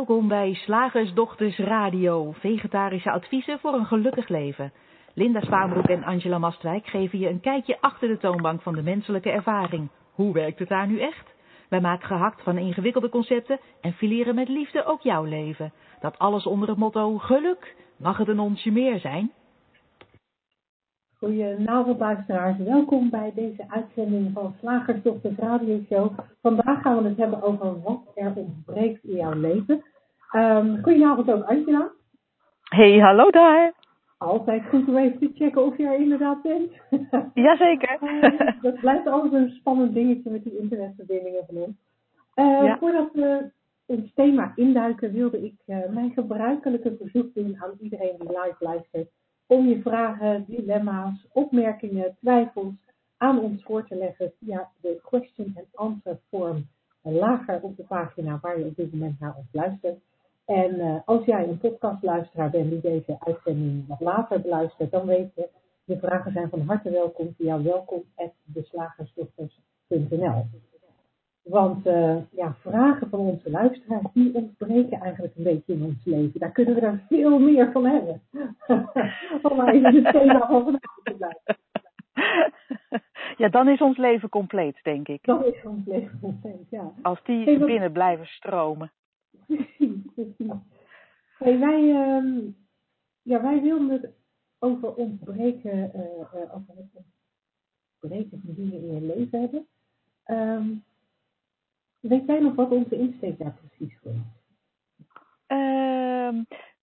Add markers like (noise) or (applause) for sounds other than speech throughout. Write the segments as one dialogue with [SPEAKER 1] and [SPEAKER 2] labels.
[SPEAKER 1] Welkom bij Slagersdochters Radio, vegetarische adviezen voor een gelukkig leven. Linda Spaanbroek en Angela Mastwijk geven je een kijkje achter de toonbank van de menselijke ervaring. Hoe werkt het daar nu echt? Wij maken gehakt van ingewikkelde concepten en fileren met liefde ook jouw leven. Dat alles onder het motto geluk. Mag het een onsje meer zijn?
[SPEAKER 2] Goedenavond luisteraars, welkom bij deze uitzending van Slagersdochters Radio Show. Vandaag gaan we het hebben over wat er ontbreekt in jouw leven. Um, goedenavond ook Angela.
[SPEAKER 3] Hey, hallo daar.
[SPEAKER 2] Altijd goed om even te checken of je er inderdaad bent. (laughs)
[SPEAKER 3] Jazeker. (laughs)
[SPEAKER 2] uh, dat blijft altijd een spannend dingetje met die internetverbindingen van ons. Uh, ja. Voordat we het thema induiken wilde ik uh, mijn gebruikelijke verzoek doen aan iedereen die live luistert om je vragen, dilemma's, opmerkingen, twijfels aan ons voor te leggen via de question and answer vorm lager op de pagina waar je op dit moment naar ons luistert. En uh, als jij een podcastluisteraar bent die deze uitzending wat later beluistert, dan weet je, de vragen zijn van harte welkom via welkom.beslagersdochters.nl. Want uh, ja, vragen van onze luisteraars, die ontbreken eigenlijk een beetje in ons leven. Daar kunnen we er veel meer van hebben. (laughs) Om maar even het thema van vandaag te blijven.
[SPEAKER 3] Ja, dan is ons leven compleet, denk ik.
[SPEAKER 2] Dan is ons leven compleet, ja.
[SPEAKER 3] Als die hey, wat... binnen blijven stromen.
[SPEAKER 2] Wij, uh, ja, wij wilden het over ontbreken, uh, over het ontbreken van dingen in je leven hebben. Um, Weet jij nog wat onze insteek daar precies voor is?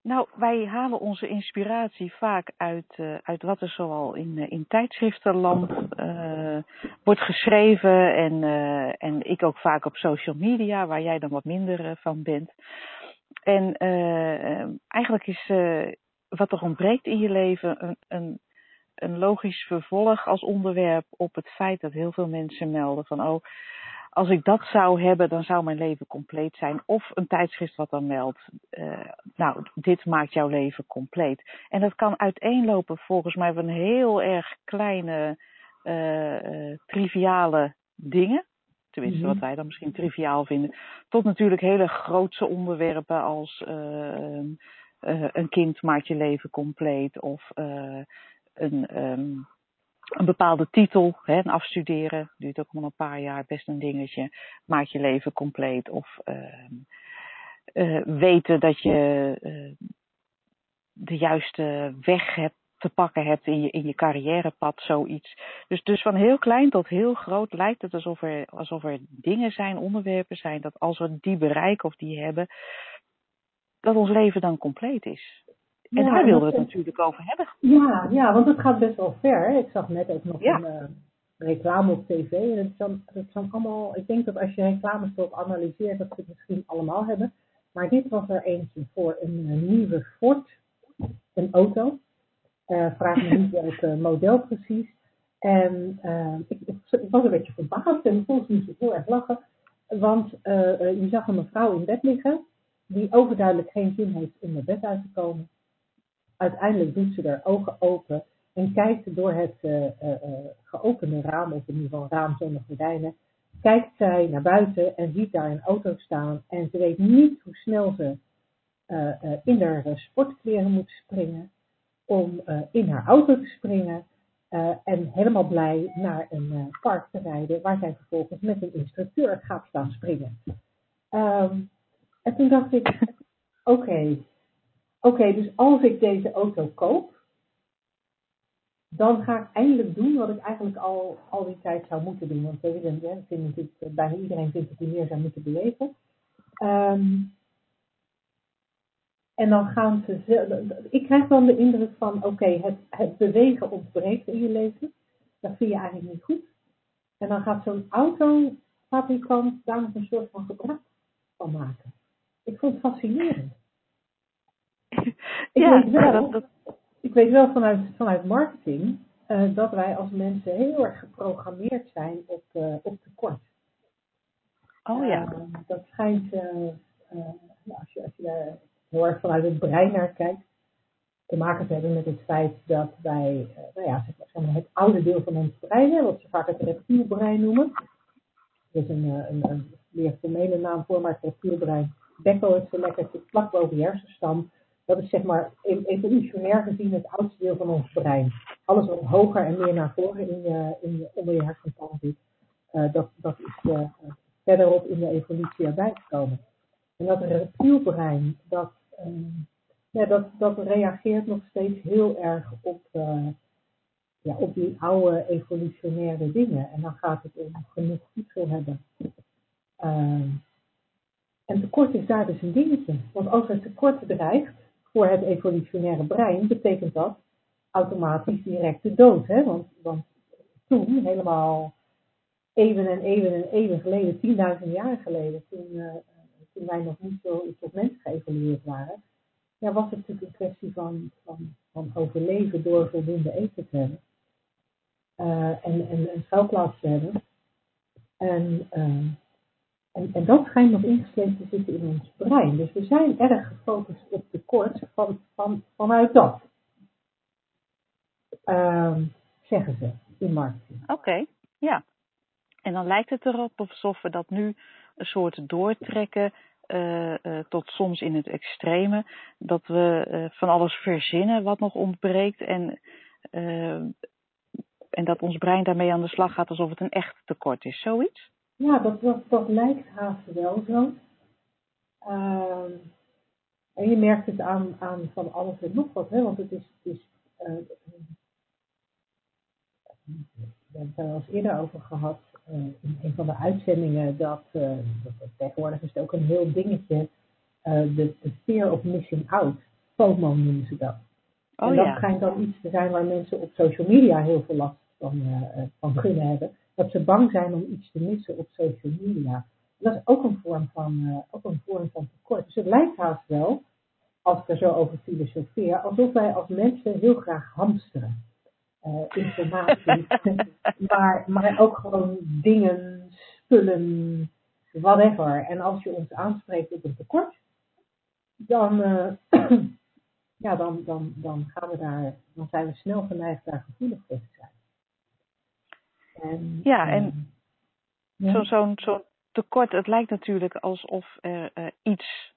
[SPEAKER 3] Nou, wij halen onze inspiratie vaak uit, uh, uit wat er zoal in, uh, in tijdschriftenland uh, wordt geschreven. En, en ik ook vaak op social media, waar jij dan wat minder van bent. En eigenlijk is wat er ontbreekt in je leven een, een, een logisch vervolg als onderwerp op het feit dat heel veel mensen melden van oh als ik dat zou hebben, dan zou mijn leven compleet zijn. Of een tijdschrift wat dan meldt, uh, nou, dit maakt jouw leven compleet. En dat kan uiteenlopen volgens mij van heel erg kleine, uh, uh, triviale dingen. Tenminste, mm-hmm. wat wij dan misschien triviaal vinden. Tot natuurlijk hele grootse onderwerpen als een kind maakt je leven compleet. Of een... Um, een bepaalde titel, hè, een afstuderen, duurt ook nog een paar jaar, best een dingetje, maakt je leven compleet. Of uh, uh, weten dat je uh, de juiste weg hebt te pakken hebt in je, in je carrièrepad, zoiets. Dus, dus van heel klein tot heel groot lijkt het alsof er, alsof er dingen zijn, onderwerpen zijn, dat als we die bereiken of die hebben, dat ons leven dan compleet is. En ja, daar wilden we het natuurlijk over hebben.
[SPEAKER 2] Ja, ja, want het gaat best wel ver. Ik zag net ook nog ja. een uh, reclame op tv. En het zijn, het zijn allemaal, ik denk dat als je reclamestop analyseert, dat ze het misschien allemaal hebben. Maar dit was er eentje voor een uh, nieuwe Ford, een auto. Uh, vraag me niet welk model precies. En ik, ik, was een beetje verbaasd en volgens moest ik heel erg lachen. Want je zag een mevrouw in bed liggen, die overduidelijk geen zin heeft om naar bed uit te komen uiteindelijk doet ze haar ogen open en kijkt door het uh, uh, geopende raam, of in ieder geval raam zonder gordijnen, kijkt zij naar buiten en ziet daar een auto staan en ze weet niet hoe snel ze in haar sportkleren moet springen om in haar auto te springen en helemaal blij naar een park te rijden waar zij vervolgens met een instructeur gaat staan springen. Um, en toen dacht ik, oké, Oké, dus als ik deze auto koop, dan ga ik eindelijk doen wat ik eigenlijk al, al die tijd zou moeten doen. Want we iedereen vindt dat hij meer zou moeten bewegen. Um, en dan gaan ze. Ik krijg dan de indruk van: oké, het, het bewegen ontbreekt in je leven. Dat vind je eigenlijk niet goed. En dan gaat zo'n autofabrikant daar nog een soort van gebruik van maken. Ik vond het fascinerend. (laughs) Ik, ja, weet wel, dat, ik weet wel vanuit, vanuit marketing uh, dat wij als mensen heel erg geprogrammeerd zijn op, uh, op tekort.
[SPEAKER 3] Oh ja.
[SPEAKER 2] Uh, dat schijnt, als, je, als je daar heel erg vanuit het brein naar kijkt, te maken te hebben met het feit dat wij, nou ja, zeg maar, het oude deel van ons brein, wat ze vaak het reptielbrein noemen. Dat is een, een, een meer formele naam voor, maar het reptielbrein bekkel, het lekker vlak boven je hersenstam. Dat is zeg maar evolutionair gezien het oudste deel van ons brein. Alles wat hoger en meer naar voren in je, in je, onder je hersenstam zit, uh, dat, dat is uh, verderop in de evolutie erbij gekomen. En dat reptielbrein, dat, uh, ja, dat, dat reageert nog steeds heel erg op, ja, op die oude evolutionaire dingen. En dan gaat het om genoeg voedsel hebben. en tekort is daar dus een dingetje. Want als er tekort dreigt, voor het evolutionaire brein betekent dat automatisch direct de dood. Hè? Want, want toen, helemaal eeuwen en eeuwen en eeuwen geleden, 10.000 jaar geleden, toen, uh, toen wij nog niet zo tot mens geëvolueerd waren, ja, was het natuurlijk een kwestie van, van, van overleven door voldoende eten te hebben. Uh, en, en een schuilplaats te hebben. En uh, en, dat schijnt nog ingeslepen te zitten in ons brein. Dus we zijn erg gefocust op tekort van, van, vanuit dat. Uh, zeggen ze in marketing.
[SPEAKER 3] Oké, ja. En dan lijkt het erop alsof we dat nu een soort doortrekken uh, uh, tot soms in het extreme. Dat we uh, van alles verzinnen wat nog ontbreekt en, en dat ons brein daarmee aan de slag gaat alsof het een echt tekort is. Zoiets?
[SPEAKER 2] Ja, dat, dat, dat lijkt haast wel zo. Uh, en je merkt het aan, aan van alles en nog wat, hè, want het is, het is uh, we hebben het er al eens eerder over gehad uh, in een van de uitzendingen dat, uh, dat tegenwoordig is het ook een heel dingetje, de, de fear of missing out, FOMO noemen ze dat.
[SPEAKER 3] Oh,
[SPEAKER 2] en dat
[SPEAKER 3] ja.
[SPEAKER 2] schijnt dan iets te zijn waar mensen op social media heel veel last van, van kunnen hebben dat ze bang zijn om iets te missen op social media. Dat is ook een vorm van, uh, ook een vorm van tekort. Dus het lijkt haast wel, als ik er zo over filosofeer, alsof wij als mensen heel graag hamsteren. Uh, informatie, (laughs) maar, maar ook gewoon dingen, spullen, whatever. En als je ons aanspreekt op een tekort, dan, uh, (clears throat) ja, dan, dan, dan, gaan we daar, dan zijn we snel geneigd daar gevoelig voor te zijn. En,
[SPEAKER 3] ja, en ja. zo'n zo, zo tekort, het lijkt natuurlijk alsof er uh, iets,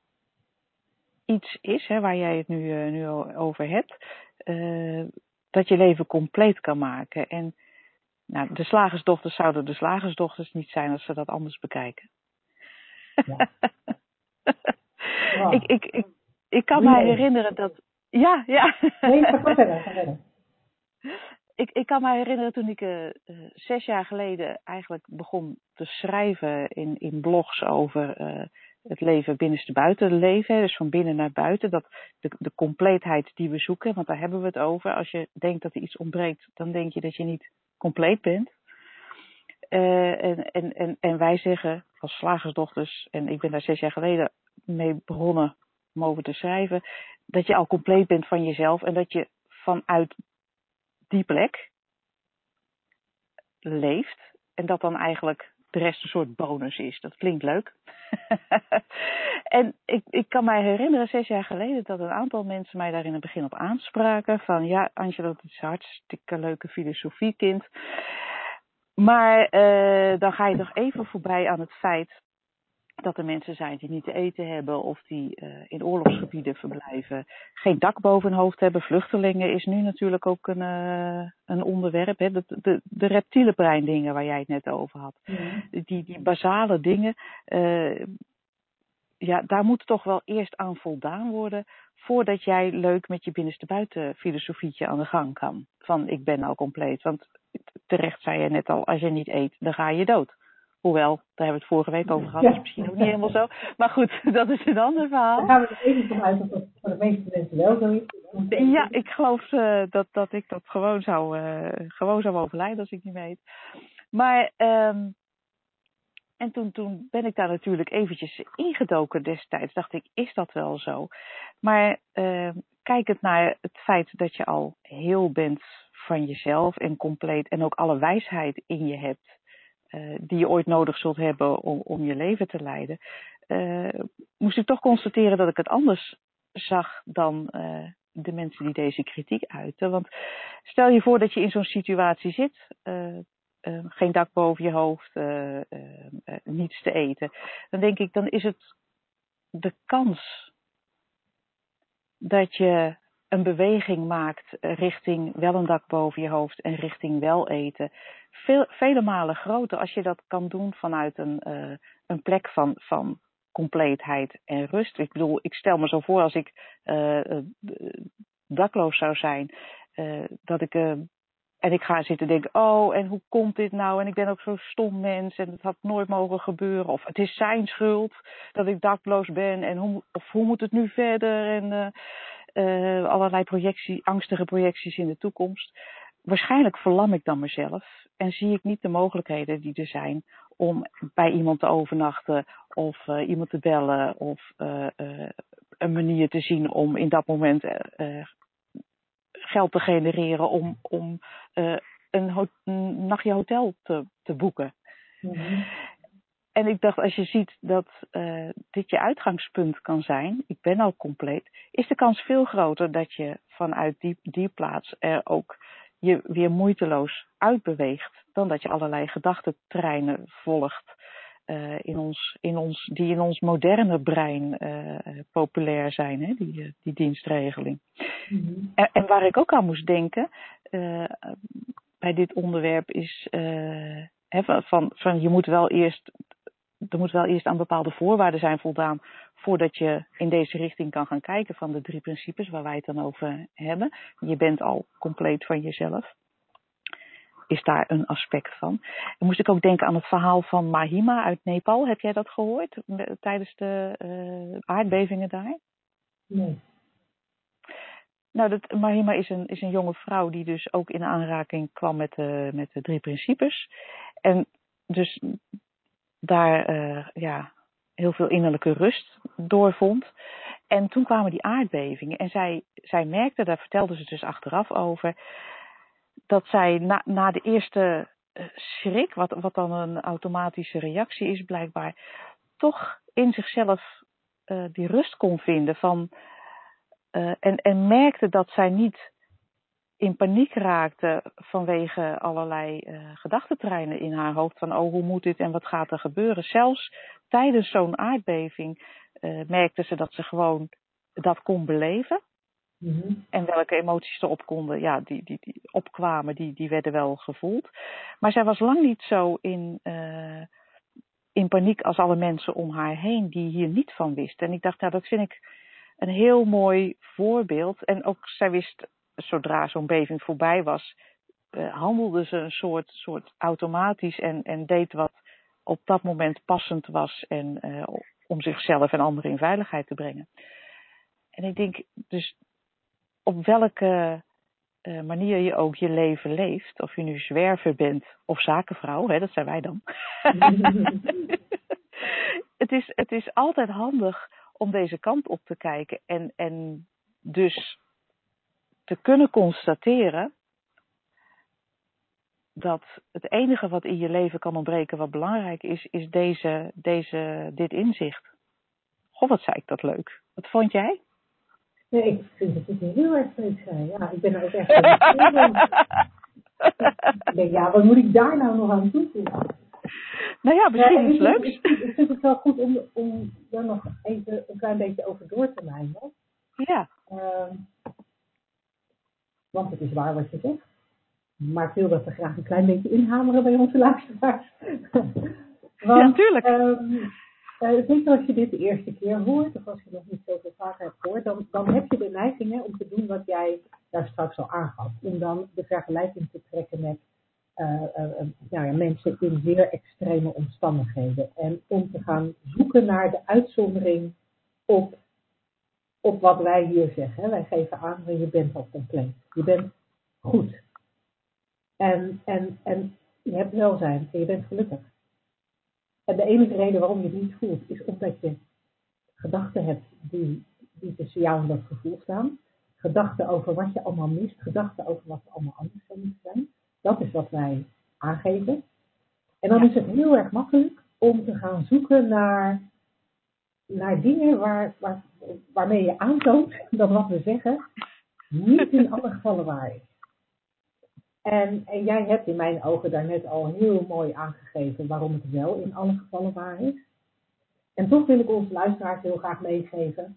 [SPEAKER 3] iets is, hè, waar jij het nu, uh, nu over hebt, uh, dat je leven compleet kan maken. En nou, de slagersdochters zouden de slagersdochters niet zijn als ze dat anders bekijken.
[SPEAKER 2] Ja. (laughs)
[SPEAKER 3] ik, ik, ik, ik kan me herinneren dat. Ja, ja.
[SPEAKER 2] Nee, ga verder, ga verder
[SPEAKER 3] ik, ik kan me herinneren toen ik uh, zes jaar geleden eigenlijk begon te schrijven in, in blogs over uh, het leven binnenste buiten leven. Dus van binnen naar buiten. Dat de, de compleetheid die we zoeken, want daar hebben we het over. Als je denkt dat er iets ontbreekt, dan denk je dat je niet compleet bent. En, en, en, en wij zeggen als slagersdochters, en ik ben daar zes jaar geleden mee begonnen om over te schrijven, dat je al compleet bent van jezelf en dat je vanuit die plek leeft en dat dan eigenlijk de rest een soort bonus is. Dat klinkt leuk. (laughs) en ik, ik kan mij herinneren, zes jaar geleden, dat een aantal mensen mij daar in het begin op aanspraken. Van ja, Angela, dat is hartstikke leuke filosofiekind. Maar uh, dan ga je toch even voorbij aan het feit dat er mensen zijn die niet te eten hebben of die uh, in oorlogsgebieden verblijven, geen dak boven hun hoofd hebben. Vluchtelingen is nu natuurlijk ook een, uh, een onderwerp. Hè? De, de, de reptiele breindingen waar jij het net over had.
[SPEAKER 2] Ja.
[SPEAKER 3] Die, die basale dingen, uh, ja, daar moet toch wel eerst aan voldaan worden voordat jij leuk met je binnenste buiten filosofietje aan de gang kan. Van ik ben al compleet. Want terecht zei je net al, als je niet eet, dan ga je dood. Hoewel, daar hebben we het vorige week over gehad,
[SPEAKER 2] Ja.
[SPEAKER 3] dat is misschien ook niet helemaal zo. Maar goed, (laughs) dat is een ander verhaal.
[SPEAKER 2] Daar gaan we er even vanuit dat het voor de meeste mensen wel zo is.
[SPEAKER 3] Ja, ik geloof uh, dat, dat ik dat gewoon zou, uh, gewoon zou overlijden als ik niet mee eet. Maar, um, en toen, toen ben ik daar natuurlijk eventjes ingedoken destijds. Dacht ik, is dat wel zo? Maar uh, kijkend naar het feit dat je al heel bent van jezelf en compleet en ook alle wijsheid in je hebt. Uh, die je ooit nodig zult hebben om, om je leven te leiden, uh, moest ik toch constateren dat ik het anders zag dan uh, de mensen die deze kritiek uiten. Want stel je voor dat je in zo'n situatie zit, geen dak boven je hoofd, niets te eten, dan denk ik, dan is het de kans dat je een beweging maakt richting wel een dak boven je hoofd en richting wel eten, veel, vele malen groter als je dat kan doen vanuit een, uh, een plek van, van compleetheid en rust. Ik bedoel, ik stel me zo voor als ik uh, dakloos zou zijn, dat ik en ik ga zitten denken, oh, en hoe komt dit nou? En ik ben ook zo'n stom mens en het had nooit mogen gebeuren. Of het is zijn schuld dat ik dakloos ben. En hoe, of hoe moet het nu verder? En uh, allerlei projectie, angstige projecties in de toekomst. Waarschijnlijk verlam ik dan mezelf en zie ik niet de mogelijkheden die er zijn om bij iemand te overnachten of uh, iemand te bellen of een manier te zien om in dat moment geld te genereren om, om een, een, nachtje hotel te, te boeken. Mm-hmm. En ik dacht, als je ziet dat uh, dit je uitgangspunt kan zijn, ik ben al compleet, is de kans veel groter dat je vanuit die, die plaats er ook je weer moeiteloos uitbeweegt, dan dat je allerlei gedachtentreinen volgt uh, in ons, in ons, die in ons moderne brein uh, populair zijn, hè, die, die dienstregeling. Mm-hmm. en, en, waar ik ook aan moest denken bij dit onderwerp is hè, van, van je moet wel eerst, er moet wel eerst aan bepaalde voorwaarden zijn voldaan voordat je in deze richting kan gaan kijken van de drie principes waar wij het dan over hebben. Je bent al compleet van jezelf is daar een aspect van. En moest ik ook denken aan het verhaal van Mahima uit Nepal. Heb jij dat gehoord tijdens de uh, aardbevingen daar?
[SPEAKER 2] Nee.
[SPEAKER 3] Nou, dat, Mahima is een, is een jonge vrouw die dus ook in aanraking kwam met de, met de drie principes. En dus daar uh, ja, heel veel innerlijke rust doorvond. En toen kwamen die aardbevingen. En zij, zij merkte, daar vertelde ze dus achteraf over, dat zij na, na de eerste eh, schrik, wat, wat dan een automatische reactie is blijkbaar, toch in zichzelf uh, die rust kon vinden van, en, en merkte dat zij niet in paniek raakte vanwege allerlei uh, gedachtentreinen in haar hoofd van oh hoe moet dit en wat gaat er gebeuren. Zelfs tijdens zo'n aardbeving merkte ze dat ze gewoon dat kon beleven. Mm-hmm. En welke emoties erop konden, ja, die, die, die opkwamen, die, die werden wel gevoeld. Maar zij was lang niet zo in, uh, in paniek als alle mensen om haar heen die hier niet van wisten. En ik dacht, nou, dat vind ik een heel mooi voorbeeld. En ook zij wist, zodra zo'n beving voorbij was, uh, handelde ze een soort, soort automatisch en, en deed wat op dat moment passend was en, uh, om zichzelf en anderen in veiligheid te brengen. En ik denk, dus op welke uh, manier je ook je leven leeft, of je nu zwerver bent of zakenvrouw, hè, dat zijn wij dan. (laughs) het, is, het is altijd handig om deze kant op te kijken en, en dus te kunnen constateren dat het enige wat in je leven kan ontbreken wat belangrijk is, is deze, deze, dit inzicht. Goh, wat zei ik dat leuk. Wat vond jij?
[SPEAKER 2] Nee, ik vind het heel erg leuk zijn. Ja, ik ben er ook echt (laughs) denk, ja, wat moet ik daar nou nog aan toevoegen?
[SPEAKER 3] Nou ja, misschien iets leuks.
[SPEAKER 2] Ik, ik, vind het wel goed om, om daar nog even een klein beetje over door te mijnen.
[SPEAKER 3] Ja.
[SPEAKER 2] Uh, want het is waar wat je zegt. Maar ik wil dat we graag een klein beetje inhameren bij onze luisteraars. (laughs)
[SPEAKER 3] want, ja, natuurlijk.
[SPEAKER 2] Um, uh, zeker als je dit de eerste keer hoort, of als je nog niet zoveel vaker hebt gehoord, dan, dan heb je de neiging hè, om te doen wat jij daar straks al aangaf. Om dan de vergelijking te trekken met uh, uh, nou ja, mensen in zeer extreme omstandigheden. En om te gaan zoeken naar de uitzondering op, op wat wij hier zeggen. Wij geven aan, je bent al compleet. Je bent goed. En, en, en je hebt welzijn en je bent gelukkig. En de enige reden waarom je het niet voelt, is omdat je gedachten hebt die, die tussen jou en dat gevoel staan. Gedachten over wat je allemaal mist, gedachten over wat er allemaal anders zou moeten zijn. Dat is wat wij aangeven. En dan is het heel erg makkelijk om te gaan zoeken naar, naar dingen waar, waar, waarmee je aantoont dat wat we zeggen niet in alle gevallen waar is. En, en jij hebt in mijn ogen daarnet al heel mooi aangegeven waarom het wel in alle gevallen waar is. En toch wil ik onze luisteraars heel graag meegeven,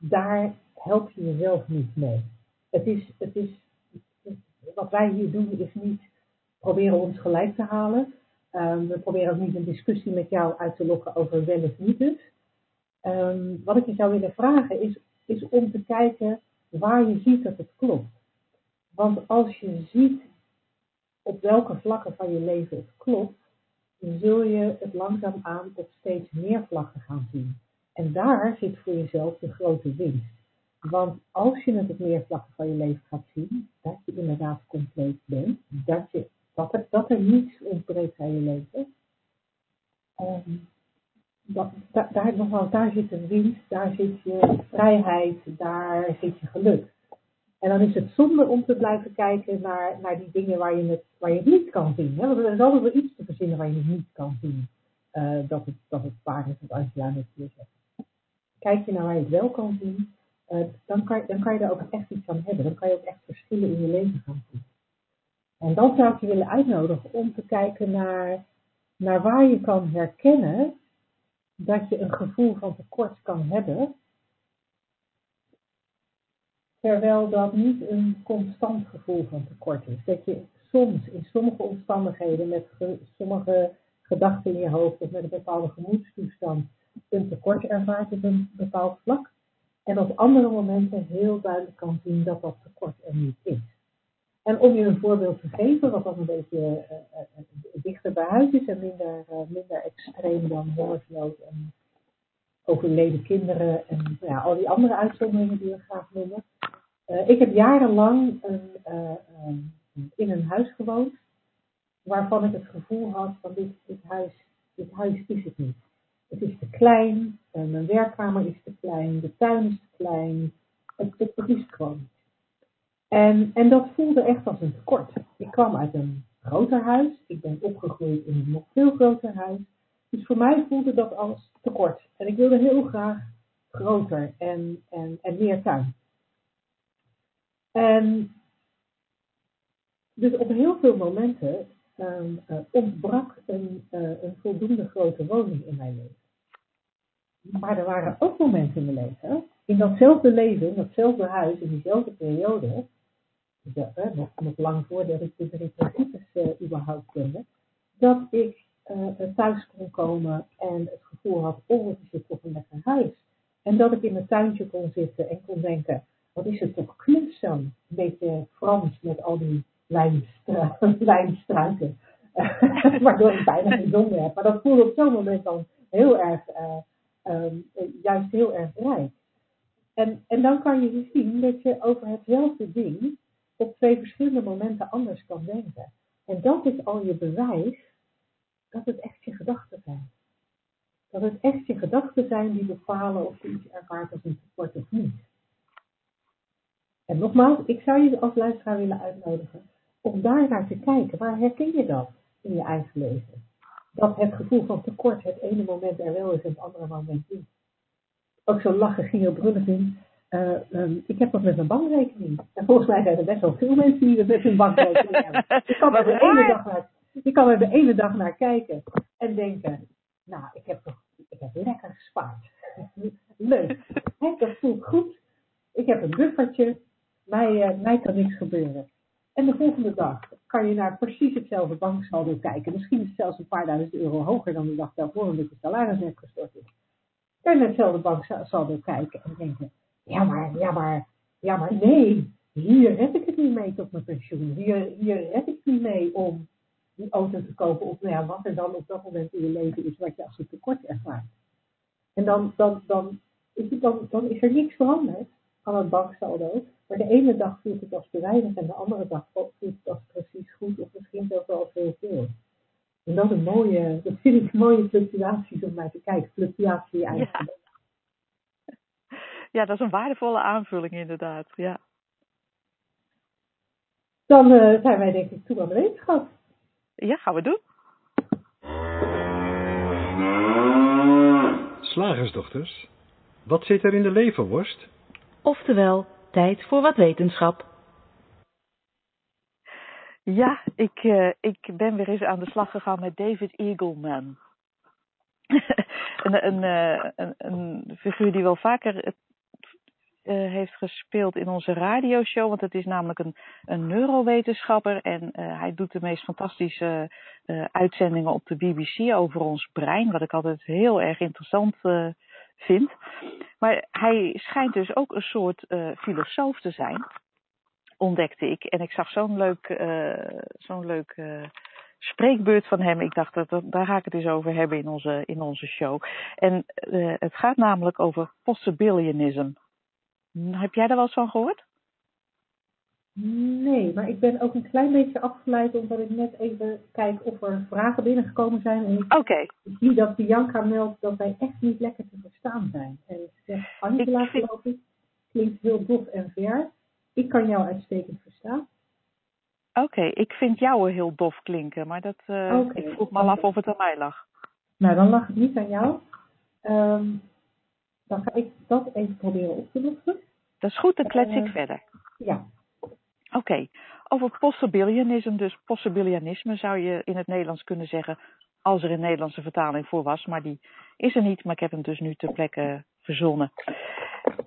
[SPEAKER 2] daar help je jezelf niet mee. Het is, het is, wat wij hier doen is niet proberen ons gelijk te halen. Um, we proberen ook niet een discussie met jou uit te lokken over wel of niet dus. Um, wat ik je zou willen vragen is, is om te kijken waar je ziet dat het klopt. Want als je ziet op welke vlakken van je leven het klopt, zul je het langzaamaan op steeds meer vlakken gaan zien. En daar zit voor jezelf de grote winst. Want als je het op meer vlakken van je leven gaat zien, dat je inderdaad compleet bent, dat, je, dat, er, er niets ontbreekt aan je leven, um, dat, daar, nogmaals, daar zit een winst, daar zit je vrijheid, daar zit je geluk. En dan is het zonde om te blijven kijken naar, naar die dingen waar je, het, waar je niet kan zien. Want er is altijd wel iets te verzinnen waar je het niet kan zien. Uh, dat, het, dat het waar is wat Angela net hier zegt. Kijk je naar waar je het wel kan zien, uh, dan, kan, dan kan je er ook echt iets aan hebben. Dan kan je ook echt verschillen in je leven gaan zien. En dan zou ik je willen uitnodigen om te kijken naar, naar waar je kan herkennen dat je een gevoel van tekort kan hebben terwijl dat niet een constant gevoel van tekort is. Dat je soms in sommige omstandigheden met sommige gedachten in je hoofd of met een bepaalde gemoedstoestand een tekort ervaart op een bepaald vlak. En op andere momenten heel duidelijk kan zien dat dat tekort er niet is. En om je een voorbeeld te geven, wat dan een beetje uh, uh, dichter bij huis is en minder, uh, minder extreem dan hongersnood en overleden kinderen en ja, al die andere uitzonderingen die we graag noemen. Ik heb jarenlang in een huis gewoond waarvan ik het gevoel had van dit, dit, huis, dit huis is het niet. Het is te klein, mijn werkkamer is te klein, de tuin is te klein, het, het, het is gewoon niet. En, en dat voelde echt als een tekort. Ik kwam uit een groter huis, ik ben opgegroeid in een nog veel groter huis. Dus voor mij voelde dat als tekort. En ik wilde heel graag groter en, en, en meer tuin. En dus op heel veel momenten um, uh, ontbrak een, uh, een voldoende grote woning in mijn leven. Maar er waren ook momenten in mijn leven, in datzelfde leven, in datzelfde huis, in diezelfde periode, uh, nog, nog lang voordat ik de drie principes überhaupt kende, dat ik thuis kon komen en het gevoel had, oh, het is toch een lekker huis. En dat ik in mijn tuintje kon zitten en kon denken, wat is het toch zo? Een beetje Frans met al die (laughs) lijnstruiken. (laughs) Waardoor ik bijna geen zon heb. Maar dat voelde op zo'n moment dan heel erg, uh, um, juist heel erg rijk. En, en dan kan je dus zien dat je over hetzelfde ding op twee verschillende momenten anders kan denken. En dat is al je bewijs dat het echt je gedachten zijn. Dat het echt je gedachten zijn die bepalen of je iets ervaart als een tekort of niet. En nogmaals, ik zou je als luisteraar willen uitnodigen om daar naar te kijken. Waar herken je dat in je eigen leven? Dat het gevoel van tekort het ene moment er wel is en het andere moment niet. Ook zo lachen Gio Brunnevin. Uh, um, ik heb dat met mijn bankrekening. En volgens mij zijn er best wel veel mensen die dat met hun bankrekening (laughs) hebben. Ik kan, er de ene dag naar, ik kan er de ene dag naar kijken en denken, nou, ik heb toch ik heb lekker gespaard. (laughs) Leuk. dat voelt goed. Ik heb een buffertje. Mij, uh, mij kan niks gebeuren. En de volgende dag kan je naar precies hetzelfde banksaldo kijken. Misschien is het zelfs een paar duizend euro hoger dan de dag daarvoor, omdat je salaris net gestort is. En naar hetzelfde banksaldo kijken en denken, ja maar, ja maar, ja maar nee, hier red ik het niet mee tot mijn pensioen. Hier, hier ik niet mee om die auto te kopen of nou ja, wat er dan op dat moment in je leven is wat je als een tekort ervaart. En dan, dan, dan, is, het dan, dan is er niks veranderd aan het banksaldo. Maar de ene dag voelt het als te weinig en de andere dag voelt het als precies goed of misschien zelfs wel als heel veel. En dat, een mooie, dat vind ik mooie fluctuaties om naar te kijken. Fluctuatie eigenlijk.
[SPEAKER 3] Ja, dat is een waardevolle aanvulling inderdaad. Ja.
[SPEAKER 2] Dan uh, zijn wij denk ik toe aan de wetenschap.
[SPEAKER 3] Ja, gaan we doen.
[SPEAKER 4] Slagersdochters, wat zit er in de leverworst?
[SPEAKER 5] Oftewel, tijd voor wat wetenschap.
[SPEAKER 3] Ja, ik, uh, ik ben weer eens aan de slag gegaan met David Eagleman. (laughs) een, een, eh, een, een figuur die wel vaker uh, heeft gespeeld in onze radioshow. Want het is namelijk een, een neurowetenschapper. En uh, hij doet de meest fantastische uitzendingen op de BBC over ons brein. Wat ik altijd heel erg interessant vind. Maar hij schijnt dus ook een soort filosoof te zijn. Ontdekte ik. En ik zag zo'n leuk, zo'n leuk spreekbeurt van hem. Ik dacht, dat, daar ga ik het eens over hebben in onze, in onze show. En het gaat namelijk over possibilionism. Heb jij daar wel eens van gehoord?
[SPEAKER 6] Nee, maar ik ben ook een klein beetje afgeleid omdat ik net even kijk of er vragen binnengekomen zijn. En
[SPEAKER 3] ik okay.
[SPEAKER 6] zie dat Bianca meldt dat wij echt niet lekker te verstaan zijn. En ze zegt, Angela vind... geloof ik, klinkt heel dof en ver. Ik kan jou uitstekend verstaan.
[SPEAKER 3] Oké, ik vind jou heel dof klinken, maar dat, uh, okay. ik vroeg me al af of het aan mij lag.
[SPEAKER 6] Nou, dan lag het niet aan jou. Um, dan ga ik dat even proberen op te lossen.
[SPEAKER 3] Dat is goed, dan klets ik verder.
[SPEAKER 6] Ja.
[SPEAKER 3] Oké, okay. over possibilianisme, dus possibilianisme zou je in het Nederlands kunnen zeggen, als er een Nederlandse vertaling voor was, maar die is er niet, maar ik heb hem dus nu ter plekke verzonnen.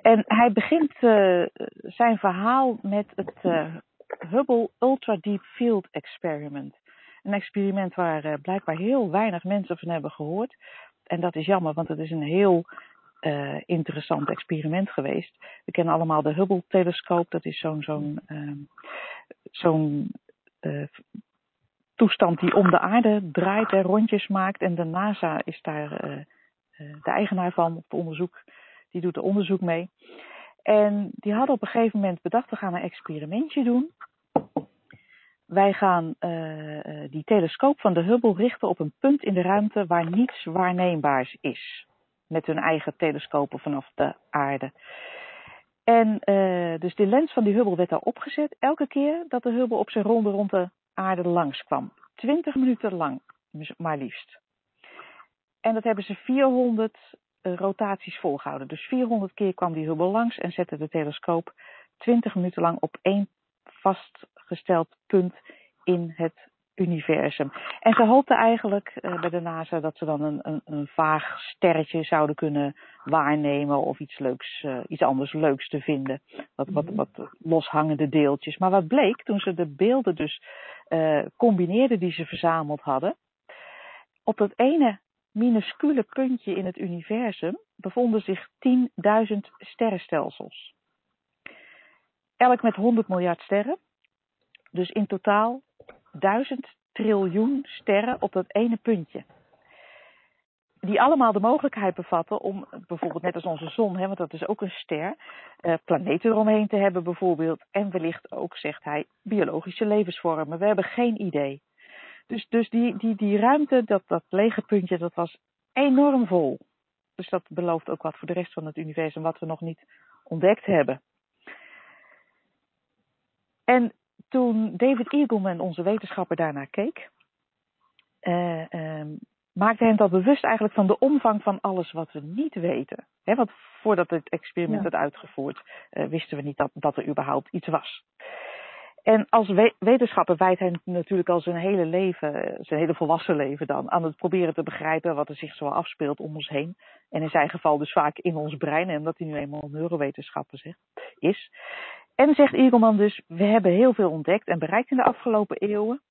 [SPEAKER 3] En hij begint uh, zijn verhaal met het Hubble Ultra Deep Field Experiment. Een experiment waar uh, blijkbaar heel weinig mensen van hebben gehoord. En dat is jammer, want het is een heel uh, interessant experiment geweest. We kennen allemaal de Hubble-telescoop. Dat is zo'n zo'n uh, toestand die om de aarde draait en rondjes maakt. En de NASA is daar de eigenaar van, op onderzoek. Die doet er onderzoek mee. En die hadden op een gegeven moment bedacht, we gaan een experimentje doen. Wij gaan die telescoop van de Hubble richten op een punt in de ruimte waar niets waarneembaars is. Met hun eigen telescopen vanaf de aarde. En uh, dus de lens van die Hubble werd daar opgezet elke keer dat de Hubble op zijn ronde rond de aarde langskwam. 20 minuten lang, maar liefst. En dat hebben ze 400 rotaties volgehouden. Dus 400 keer kwam die Hubble langs en zette de telescoop 20 minuten lang op één vastgesteld punt in het universum. En ze hoopten eigenlijk uh, bij de NASA dat ze dan een, een, een, vaag sterretje zouden kunnen waarnemen of iets leuks, uh, iets anders leuks te vinden. Wat, wat, wat loshangende deeltjes. Maar wat bleek toen ze de beelden dus uh, combineerden die ze verzameld hadden. Op dat ene minuscule puntje in het universum bevonden zich 10.000 sterrenstelsels. Elk met 100 miljard sterren. Dus in totaal 1000 triljoen sterren op dat ene puntje. Die allemaal de mogelijkheid bevatten om, bijvoorbeeld net als onze zon, hè, want dat is ook een ster, eh, planeten eromheen te hebben bijvoorbeeld. En wellicht ook, zegt hij, biologische levensvormen. We hebben geen idee. Dus, dus die, die, die ruimte, dat, dat lege puntje, dat was enorm vol. Dus dat belooft ook wat voor de rest van het universum, wat we nog niet ontdekt hebben. En toen David Eagleman, onze wetenschapper, daarnaar keek, uh, uh, maakte hem dat bewust eigenlijk van de omvang van alles wat we niet weten. He, want voordat het experiment ja. werd uitgevoerd, uh, wisten we niet dat, dat er überhaupt iets was. En als wetenschapper wijdt hij natuurlijk al zijn hele leven, zijn hele volwassen leven dan, aan het proberen te begrijpen wat er zich zo afspeelt om ons heen. En in zijn geval dus vaak in ons brein, en omdat hij nu eenmaal neurowetenschapper zegt, is. En zegt Eagleman dus, we hebben heel veel ontdekt en bereikt in de afgelopen eeuwen.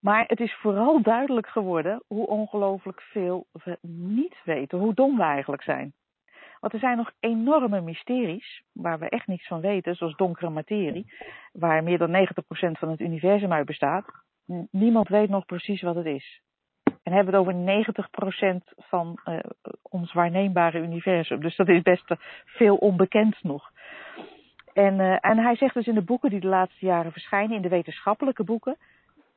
[SPEAKER 3] Maar het is vooral duidelijk geworden hoe ongelooflijk veel we niet weten, hoe dom we eigenlijk zijn. Want er zijn nog enorme mysteries waar we echt niets van weten, zoals donkere materie, waar meer dan 90% van het universum uit bestaat. Niemand weet nog precies wat het is. En hebben we het over 90% van uh, ons waarneembare universum. Dus dat is best veel onbekend nog. En, uh, en hij zegt dus in de boeken die de laatste jaren verschijnen, in de wetenschappelijke boeken,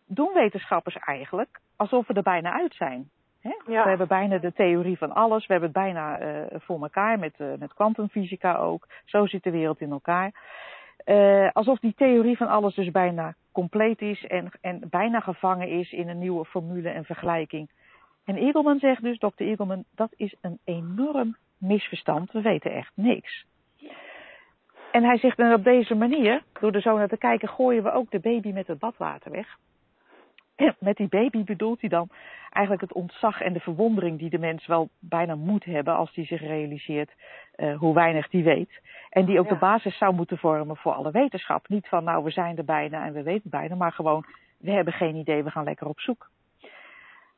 [SPEAKER 3] doen wetenschappers eigenlijk alsof we er bijna uit zijn. Ja. We hebben bijna de theorie van alles. We hebben het bijna uh, voor elkaar met, uh, met kwantumfysica ook. Zo zit de wereld in elkaar. Alsof die theorie van alles dus bijna compleet is en, en bijna gevangen is in een nieuwe formule en vergelijking. En Eagleman zegt dus, dokter Eagleman, dat is een enorm misverstand. We weten echt niks. En hij zegt, en op deze manier, door er zo naar te kijken, gooien we ook de baby met het badwater weg. (clears throat) met die baby bedoelt hij dan eigenlijk het ontzag en de verwondering die de mens wel bijna moet hebben als die zich realiseert uh, hoe weinig die weet. En die ook de basis zou moeten vormen voor alle wetenschap. Niet van nou we zijn er bijna en we weten bijna, maar gewoon we hebben geen idee, we gaan lekker op zoek.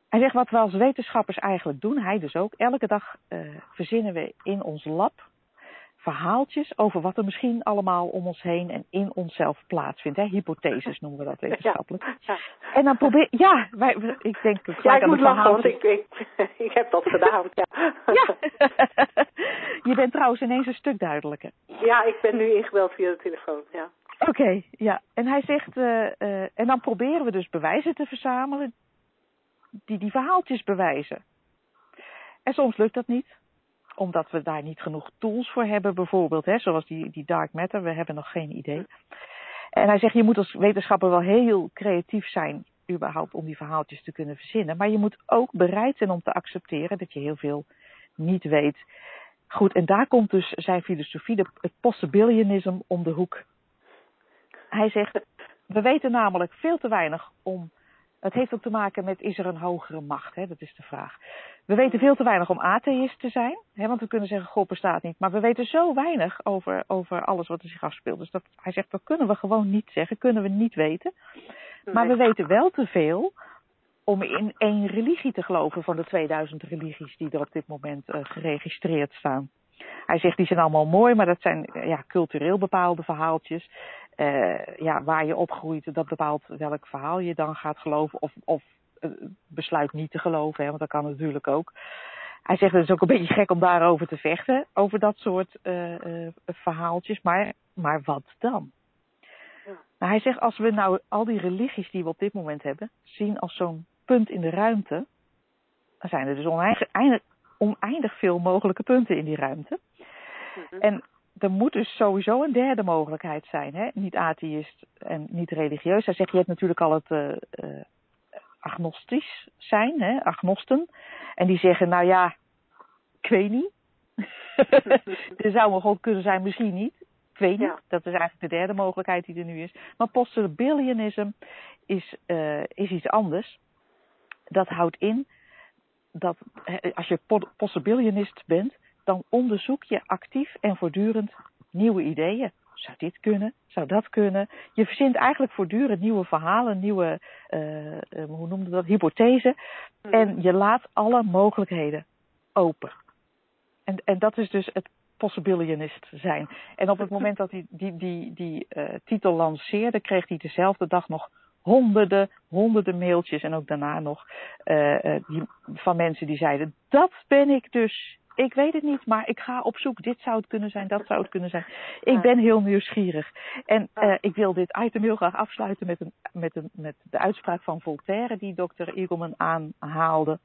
[SPEAKER 3] Hij zegt wat we als wetenschappers eigenlijk doen, hij dus ook, elke dag uh, verzinnen we in ons lab verhaaltjes over wat er misschien allemaal om ons heen en in onszelf plaatsvindt. Hè? Hypotheses (laughs) noemen we dat wetenschappelijk. Ja, En dan probeer ja, wij, ik denk
[SPEAKER 2] dat ja, ik moet lachen, want ik, ik, (laughs) ik heb dat gedaan. Ja.
[SPEAKER 3] ja. (laughs) je bent trouwens ineens een stuk duidelijker.
[SPEAKER 2] Ja, ik ben nu ingebeld via de telefoon. Ja.
[SPEAKER 3] Oké, ja. En hij zegt, uh, uh, en dan proberen we dus bewijzen te verzamelen die die verhaaltjes bewijzen. En soms lukt dat niet omdat we daar niet genoeg tools voor hebben, bijvoorbeeld, hè, zoals die, die dark matter, we hebben nog geen idee. En hij zegt, je moet als wetenschapper wel heel creatief zijn, überhaupt, om die verhaaltjes te kunnen verzinnen. Maar je moet ook bereid zijn om te accepteren dat je heel veel niet weet. Goed, en daar komt dus zijn filosofie, de, het possibilionism, om de hoek. Hij zegt, we weten namelijk veel te weinig om het heeft ook te maken met is er een hogere macht? Hè? Dat is de vraag. We weten veel te weinig om atheïst te zijn. Hè? Want we kunnen zeggen God bestaat niet. Maar we weten zo weinig over, over alles wat er zich afspeelt. Dus dat, hij zegt dat kunnen we gewoon niet zeggen. Kunnen we niet weten. Maar we weten wel te veel om in één religie te geloven van de 2000 religies die er op dit moment uh, geregistreerd staan. Hij zegt die zijn allemaal mooi, maar dat zijn ja, cultureel bepaalde verhaaltjes uh, ja, waar je opgroeit, dat bepaalt welk verhaal je dan gaat geloven of, of uh, besluit niet te geloven, hè, want dat kan natuurlijk ook. Hij zegt het is ook een beetje gek om daarover te vechten, over dat soort uh, verhaaltjes, maar, maar wat dan? Ja. Nou, hij zegt als we nou al die religies die we op dit moment hebben zien als zo'n punt in de ruimte, dan zijn er dus oneindig, oneindig veel mogelijke punten in die ruimte. -hmm. En er moet dus sowieso een derde mogelijkheid zijn. Hè? Niet atheïst en niet religieus. Hij zegt, je hebt natuurlijk al het uh, uh, agnostisch zijn, hè? agnosten. En die zeggen, nou ja, ik weet niet. (laughs) er zou een god kunnen zijn, misschien niet. Ik weet niet. Ja. Dat is eigenlijk de derde mogelijkheid die er nu is. Maar possibilionism is, uh, is iets anders. Dat houdt in dat als je possibilionist bent, dan onderzoek je actief en voortdurend nieuwe ideeën. Zou dit kunnen? Zou dat kunnen? Je verzint eigenlijk voortdurend nieuwe verhalen, nieuwe, uh, hoe noemde dat, hypothesen. Mm. En je laat alle mogelijkheden open. En, en dat is dus het possibilionist zijn. En op het moment dat hij die, die, die uh, titel lanceerde, kreeg hij dezelfde dag nog honderden, honderden mailtjes en ook daarna nog uh, die, van mensen die zeiden: Dat ben ik dus ik weet het niet, maar ik ga op zoek. Dit zou het kunnen zijn, dat zou het kunnen zijn. Ik ben heel nieuwsgierig. En uh, ik wil dit item heel graag afsluiten met, een, met, een, met de uitspraak van Voltaire, die dokter Eagleman aanhaalde.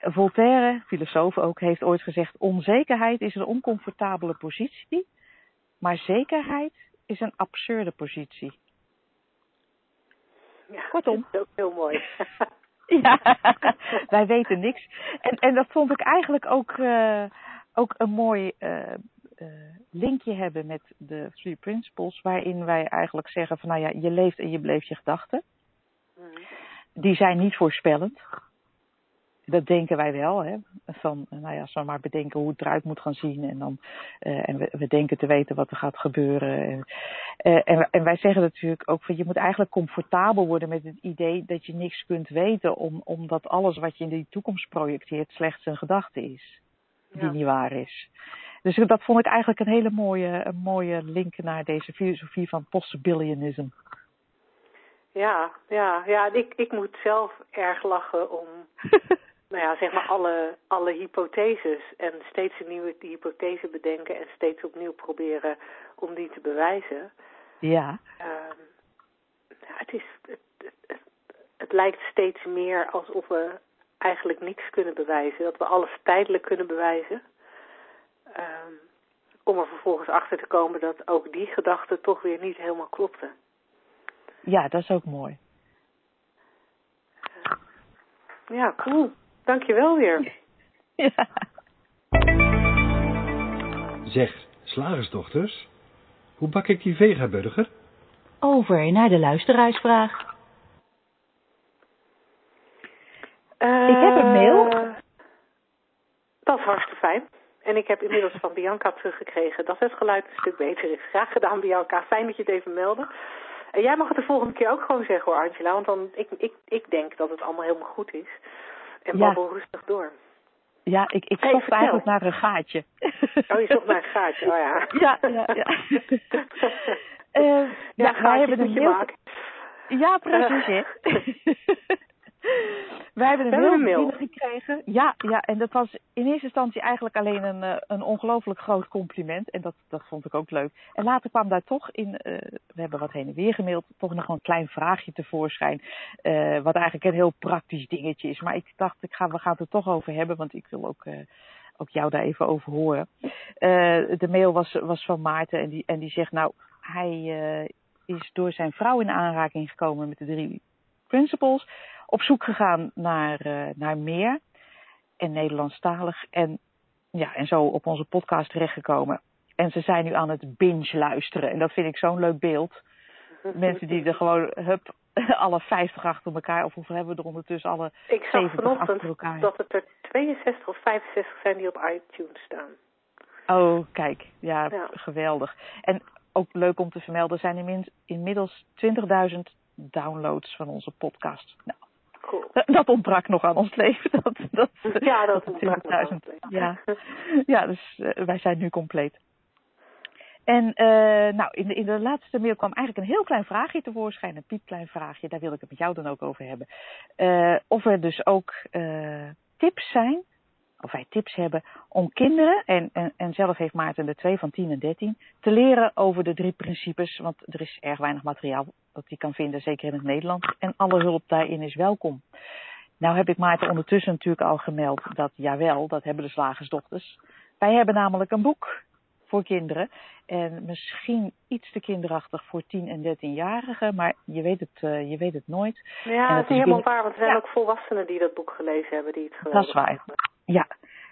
[SPEAKER 3] Voltaire, filosoof ook, heeft ooit gezegd: onzekerheid is een oncomfortabele positie, maar zekerheid is een absurde positie.
[SPEAKER 2] Ja, Kortom. Dat is ook heel mooi. (laughs) (laughs)
[SPEAKER 3] Ja, (laughs) wij weten niks. En, en dat vond ik eigenlijk ook, uh, ook een mooi uh, uh, linkje hebben met de Three Principles, waarin wij eigenlijk zeggen van nou ja, je leeft en je beleeft je gedachten. Mm. Die zijn niet voorspellend dat denken wij wel. Hè? Van, nou ja, zo maar bedenken hoe het eruit moet gaan zien. En, dan, en we, we, denken te weten wat er gaat gebeuren. En, uh, en, en, wij zeggen natuurlijk ook van je moet eigenlijk comfortabel worden met het idee dat je niks kunt weten. Om, omdat alles wat je in de toekomst projecteert slechts een gedachte is. Die ja. niet waar is. Dus dat vond ik eigenlijk een hele mooie, een mooie link naar deze filosofie van possibilionism.
[SPEAKER 2] Ja, ja, ja. Ik, ik moet zelf erg lachen om (laughs) nou ja, zeg maar alle, alle hypotheses en steeds een nieuwe hypothese bedenken en steeds opnieuw proberen om die te bewijzen.
[SPEAKER 3] Ja.
[SPEAKER 2] Um, ja het, is, het, het, het, lijkt steeds meer alsof we eigenlijk niks kunnen bewijzen, dat we alles tijdelijk kunnen bewijzen. Um, om er vervolgens achter te komen dat ook die gedachte toch weer niet helemaal klopte.
[SPEAKER 3] Ja, dat is ook mooi.
[SPEAKER 2] Ja, cool. Dankjewel weer. (laughs)
[SPEAKER 3] Ja.
[SPEAKER 4] Zeg, slagersdochters, hoe bak ik die vegaburger?
[SPEAKER 1] Over naar de luisteraarsvraag.
[SPEAKER 3] ik heb een mail.
[SPEAKER 2] Eh, dat is hartstikke fijn. En ik heb inmiddels van Bianca teruggekregen dat het geluid een stuk beter is. Graag gedaan, Bianca. Fijn dat je het even meldde. En jij mag het de volgende keer ook gewoon zeggen hoor, Angela. Want dan, ik, ik, ik denk dat het allemaal helemaal goed is. En
[SPEAKER 3] Ja.
[SPEAKER 2] babbel rustig door.
[SPEAKER 3] Ja, ik, ik zocht eigenlijk naar een gaatje.
[SPEAKER 2] Oh, je zoekt naar een gaatje. Oh ja. (laughs)
[SPEAKER 3] Ja, ja, ja. (laughs) Eh,
[SPEAKER 2] ja,
[SPEAKER 3] ja, wij
[SPEAKER 2] gaatjes
[SPEAKER 3] hebben een mail.
[SPEAKER 2] maken.
[SPEAKER 3] Ja, precies. hè. (laughs) (laughs) wij hebben een mail,
[SPEAKER 2] mail.
[SPEAKER 3] binnengekregen. Ja, ja, en dat was in eerste instantie eigenlijk alleen een, eh, een ongelooflijk groot compliment. En dat, dat vond ik ook leuk. En later kwam daar toch in, eh, we hebben wat heen en weer gemaild, toch nog een klein vraagje tevoorschijn. eh, wat eigenlijk een heel praktisch dingetje is. Maar ik dacht, ik ga, we gaan het er toch over hebben, want ik wil ook, ook jou daar even over horen. De mail was, was van Maarten en die, en die zegt, nou, hij is door zijn vrouw in aanraking gekomen met de drie principles. Op zoek gegaan naar, eh, naar meer. En Nederlandstalig. En, ja, en zo op onze podcast terechtgekomen. En ze zijn nu aan het binge luisteren. En dat vind ik zo'n leuk beeld. Mensen die er gewoon, hup, (laughs) alle 50 achter elkaar. Of hoeveel hebben we er ondertussen? Alle
[SPEAKER 2] Ik zag
[SPEAKER 3] 70 achter
[SPEAKER 2] vanochtend dat het er 62 of 65 zijn die op iTunes staan.
[SPEAKER 3] Oh, kijk. Ja,
[SPEAKER 2] Ja.
[SPEAKER 3] geweldig. En ook leuk om te vermelden, er zijn inmiddels 20.000 downloads van onze podcast. Nou,
[SPEAKER 2] Cool. (laughs)
[SPEAKER 3] dat- dat ontbrak nog aan ons leven. Dat, dat,
[SPEAKER 2] Ja, dat
[SPEAKER 3] de
[SPEAKER 2] ontbrak nog aan
[SPEAKER 3] 20.000.
[SPEAKER 2] ons leven.
[SPEAKER 3] Ja, (laughs) ja dus eh, wij zijn nu compleet. En eh, nou, in de, in de laatste mail kwam eigenlijk een heel klein vraagje tevoorschijn, een piepklein vraagje. Daar wil ik het met jou dan ook over hebben. Eh, of er dus ook eh, tips zijn, of wij tips hebben, om kinderen, en, en, en zelf heeft Maarten er twee van 10 en 13, te leren over de drie principes. Want er is erg weinig materiaal dat hij kan vinden, zeker in het Nederlands. En alle hulp daarin is welkom. Nou heb ik Maarten ondertussen natuurlijk al gemeld dat, jawel, dat hebben de slagersdochters. Wij hebben namelijk een boek voor kinderen. En misschien iets te kinderachtig voor 10 en 13-jarigen, maar je weet het, eh, je weet het nooit.
[SPEAKER 2] Ja,
[SPEAKER 3] dat
[SPEAKER 2] dat is niet helemaal
[SPEAKER 3] binnen-
[SPEAKER 2] waar, want er zijn
[SPEAKER 3] Ja.
[SPEAKER 2] ook volwassenen die dat boek gelezen hebben, die het geweldig
[SPEAKER 3] Dat is waar. Ja,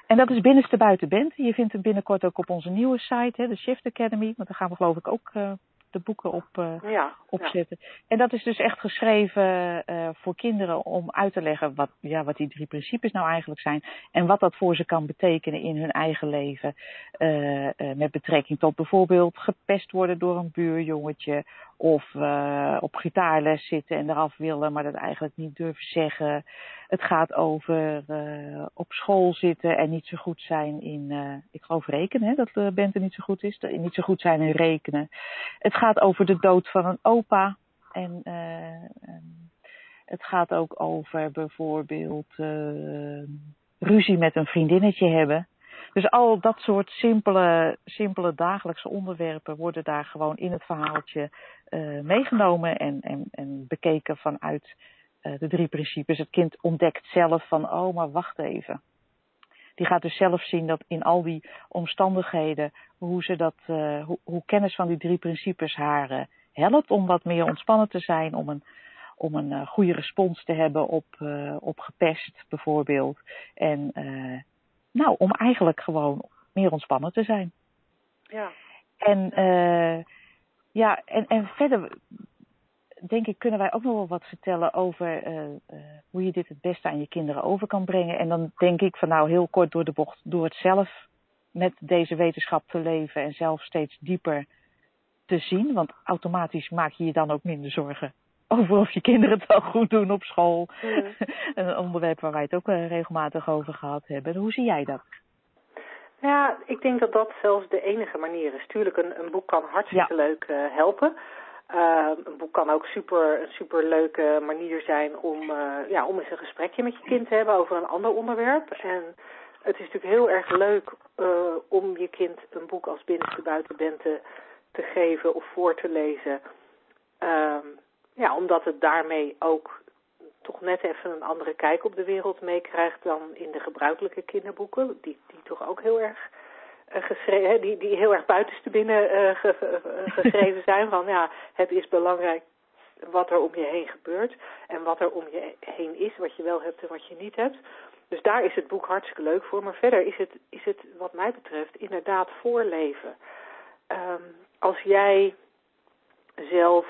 [SPEAKER 3] en dat is Binnenste Buiten Bent. Je vindt hem binnenkort ook op onze nieuwe site, hè, de Shift Academy. Want daar gaan we geloof ik ook eh, de boeken op, eh,
[SPEAKER 2] Ja, ja.
[SPEAKER 3] opzetten. En dat is dus echt geschreven eh, voor kinderen om uit te leggen wat, ja, wat die drie principes nou eigenlijk zijn. En wat dat voor ze kan betekenen in hun eigen leven. Eh, eh, met betrekking tot bijvoorbeeld gepest worden door een buurjongetje. Of eh, op gitaarles zitten en eraf willen, maar dat eigenlijk niet durven zeggen. Het gaat over eh, op school zitten en niet zo goed zijn in, eh, ik geloof rekenen, hè, dat Bente niet zo goed is. Niet zo goed zijn in rekenen. Het gaat over de dood van een opa. En het gaat ook over bijvoorbeeld ruzie met een vriendinnetje hebben. Dus al dat soort simpele, simpele dagelijkse onderwerpen worden daar gewoon in het verhaaltje uh, meegenomen en, en, en bekeken vanuit uh, de drie principes. Het kind ontdekt zelf van, oh, maar wacht even. Die gaat dus zelf zien dat in al die omstandigheden, hoe, ze dat, uh, hoe, hoe kennis van die drie principes haar helpt om wat meer ontspannen te zijn, om een, om een goede respons te hebben op, op gepest bijvoorbeeld. En nou, om eigenlijk gewoon meer ontspannen te zijn.
[SPEAKER 2] Ja.
[SPEAKER 3] En uh, ja, en, en verder denk ik kunnen wij ook nog wel wat vertellen over uh, uh, hoe je dit het beste aan je kinderen over kan brengen. En dan denk ik van nou heel kort door de bocht, door het zelf met deze wetenschap te leven en zelf steeds dieper te zien. Want automatisch maak je je dan ook minder zorgen over of je kinderen het wel goed doen op school. Mm. (laughs) een onderwerp waar wij het ook uh, regelmatig over gehad hebben. Hoe zie jij dat?
[SPEAKER 2] Ja, ik denk dat dat zelfs de enige manier is. Tuurlijk, een, een boek kan hartstikke ja. leuk uh, helpen. Uh, een boek kan ook super, een super leuke manier zijn om, uh, ja, om eens een gesprekje met je kind te hebben over een ander onderwerp. En het is natuurlijk heel erg leuk uh, om je kind een boek als Binnenste Buitenbente te geven of voor te lezen. Um, ja, omdat het daarmee ook toch net even een andere kijk op de wereld meekrijgt dan in de gebruikelijke kinderboeken, die, die toch ook heel erg uh, geschreven, die, die heel erg buitenste binnen uh, ge, uh, (laughs) geschreven zijn van ja, het is belangrijk wat er om je heen gebeurt en wat er om je heen is, wat je wel hebt en wat je niet hebt. Dus daar is het boek hartstikke leuk voor, maar verder is het, is het wat mij betreft inderdaad voorleven. Um, als jij zelf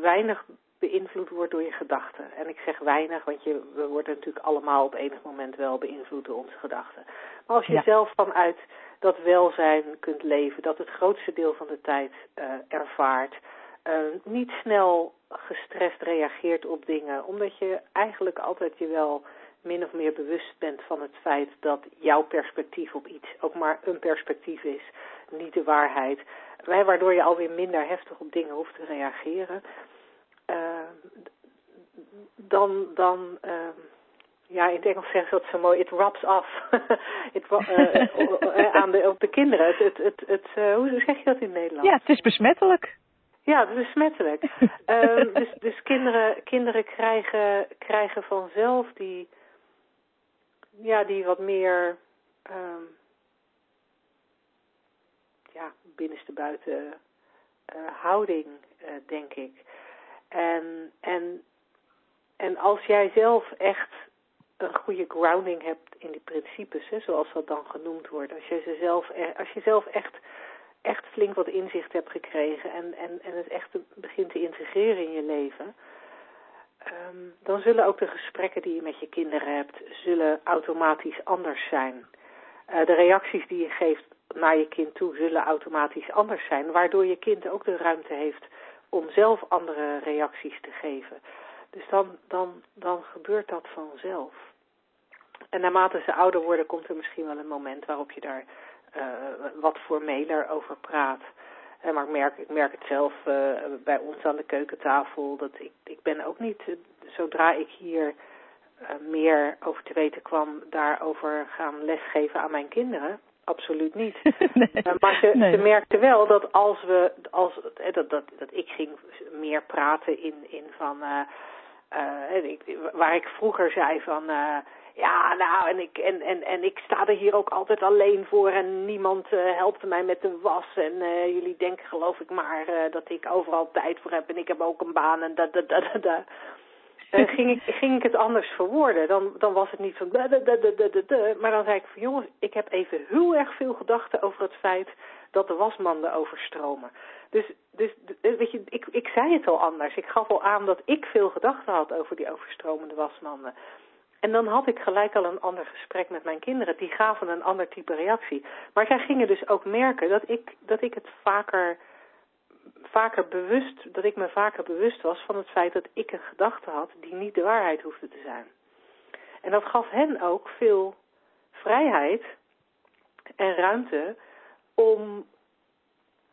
[SPEAKER 2] weinig beïnvloed wordt door je gedachten. En ik zeg weinig, want je, we worden natuurlijk allemaal op enig moment wel beïnvloed door onze gedachten. Maar als je
[SPEAKER 3] Ja.
[SPEAKER 2] zelf vanuit dat welzijn kunt leven, dat het grootste deel van de tijd eh, ervaart, eh, niet snel gestrest reageert op dingen, omdat je eigenlijk altijd je wel min of meer bewust bent van het feit dat jouw perspectief op iets ook maar een perspectief is, niet de waarheid. Waardoor je alweer minder heftig op dingen hoeft te reageren. Eh, dan, dan eh, ja, in het Engels zeggen ze dat zo mooi, it (laughs) it, ru- eh, aan de, op de kinderen. Het, het, het, het, hoe zeg je dat in het Nederlands?
[SPEAKER 3] Ja, het is besmettelijk.
[SPEAKER 2] Ja, dat is besmettelijk. (laughs) Ehm, dus dus kinderen, kinderen krijgen, krijgen vanzelf die, ja, die wat meer ehm, ja, binnenste buiten eh, houding, denk ik. En, en, en als jij zelf echt een goede grounding hebt in die principes, hè, zoals dat dan genoemd wordt, als je, ze zelf, e- als je zelf echt echt flink wat inzicht hebt gekregen en, en, en het echt begint te integreren in je leven, ehm, dan zullen ook de gesprekken die je met je kinderen hebt, zullen automatisch anders zijn. Eh, de reacties die je geeft naar je kind toe zullen automatisch anders zijn, waardoor je kind ook de ruimte heeft om zelf andere reacties te geven. Dus dan, dan, dan gebeurt dat vanzelf. En naarmate ze ouder worden, komt er misschien wel een moment waarop je daar uh, wat formeler over praat. Uh, maar ik merk, ik merk het zelf uh, bij ons aan de keukentafel. Dat ik, ik ben ook niet, zodra ik hier meer over te weten kwam, daarover gaan lesgeven aan mijn kinderen. Absoluut niet. (laughs)
[SPEAKER 3] nee.
[SPEAKER 2] maar ze,
[SPEAKER 3] nee.
[SPEAKER 2] ze merkte wel dat als we, als, dat, dat, dat ik ging meer praten in, in van, ik, waar ik vroeger zei van, ja, nou, en ik, en, en, en ik sta er hier ook altijd alleen voor en niemand uh, helpt mij met de was. En uh, jullie denken geloof ik maar uh, dat ik overal tijd voor heb en ik heb ook een baan en dat, dat, dat, dat. (laughs) ging, ik, ging ik het anders verwoorden, dan, dan was het niet van maar dan zei ik van jongens, ik heb even heel erg veel gedachten over het feit dat de wasmanden overstromen. Dus, dus weet je, ik, ik zei het al anders. Ik gaf al aan dat ik veel gedachten had over die overstromende wasmanden. En dan had ik gelijk al een ander gesprek met mijn kinderen. Die gaven een ander type reactie. Maar zij gingen dus ook merken dat ik, dat ik het vaker, vaker bewust, dat ik me vaker bewust was van het feit dat ik een gedachte had die niet de waarheid hoefde te zijn. En dat gaf hen ook veel vrijheid en ruimte om,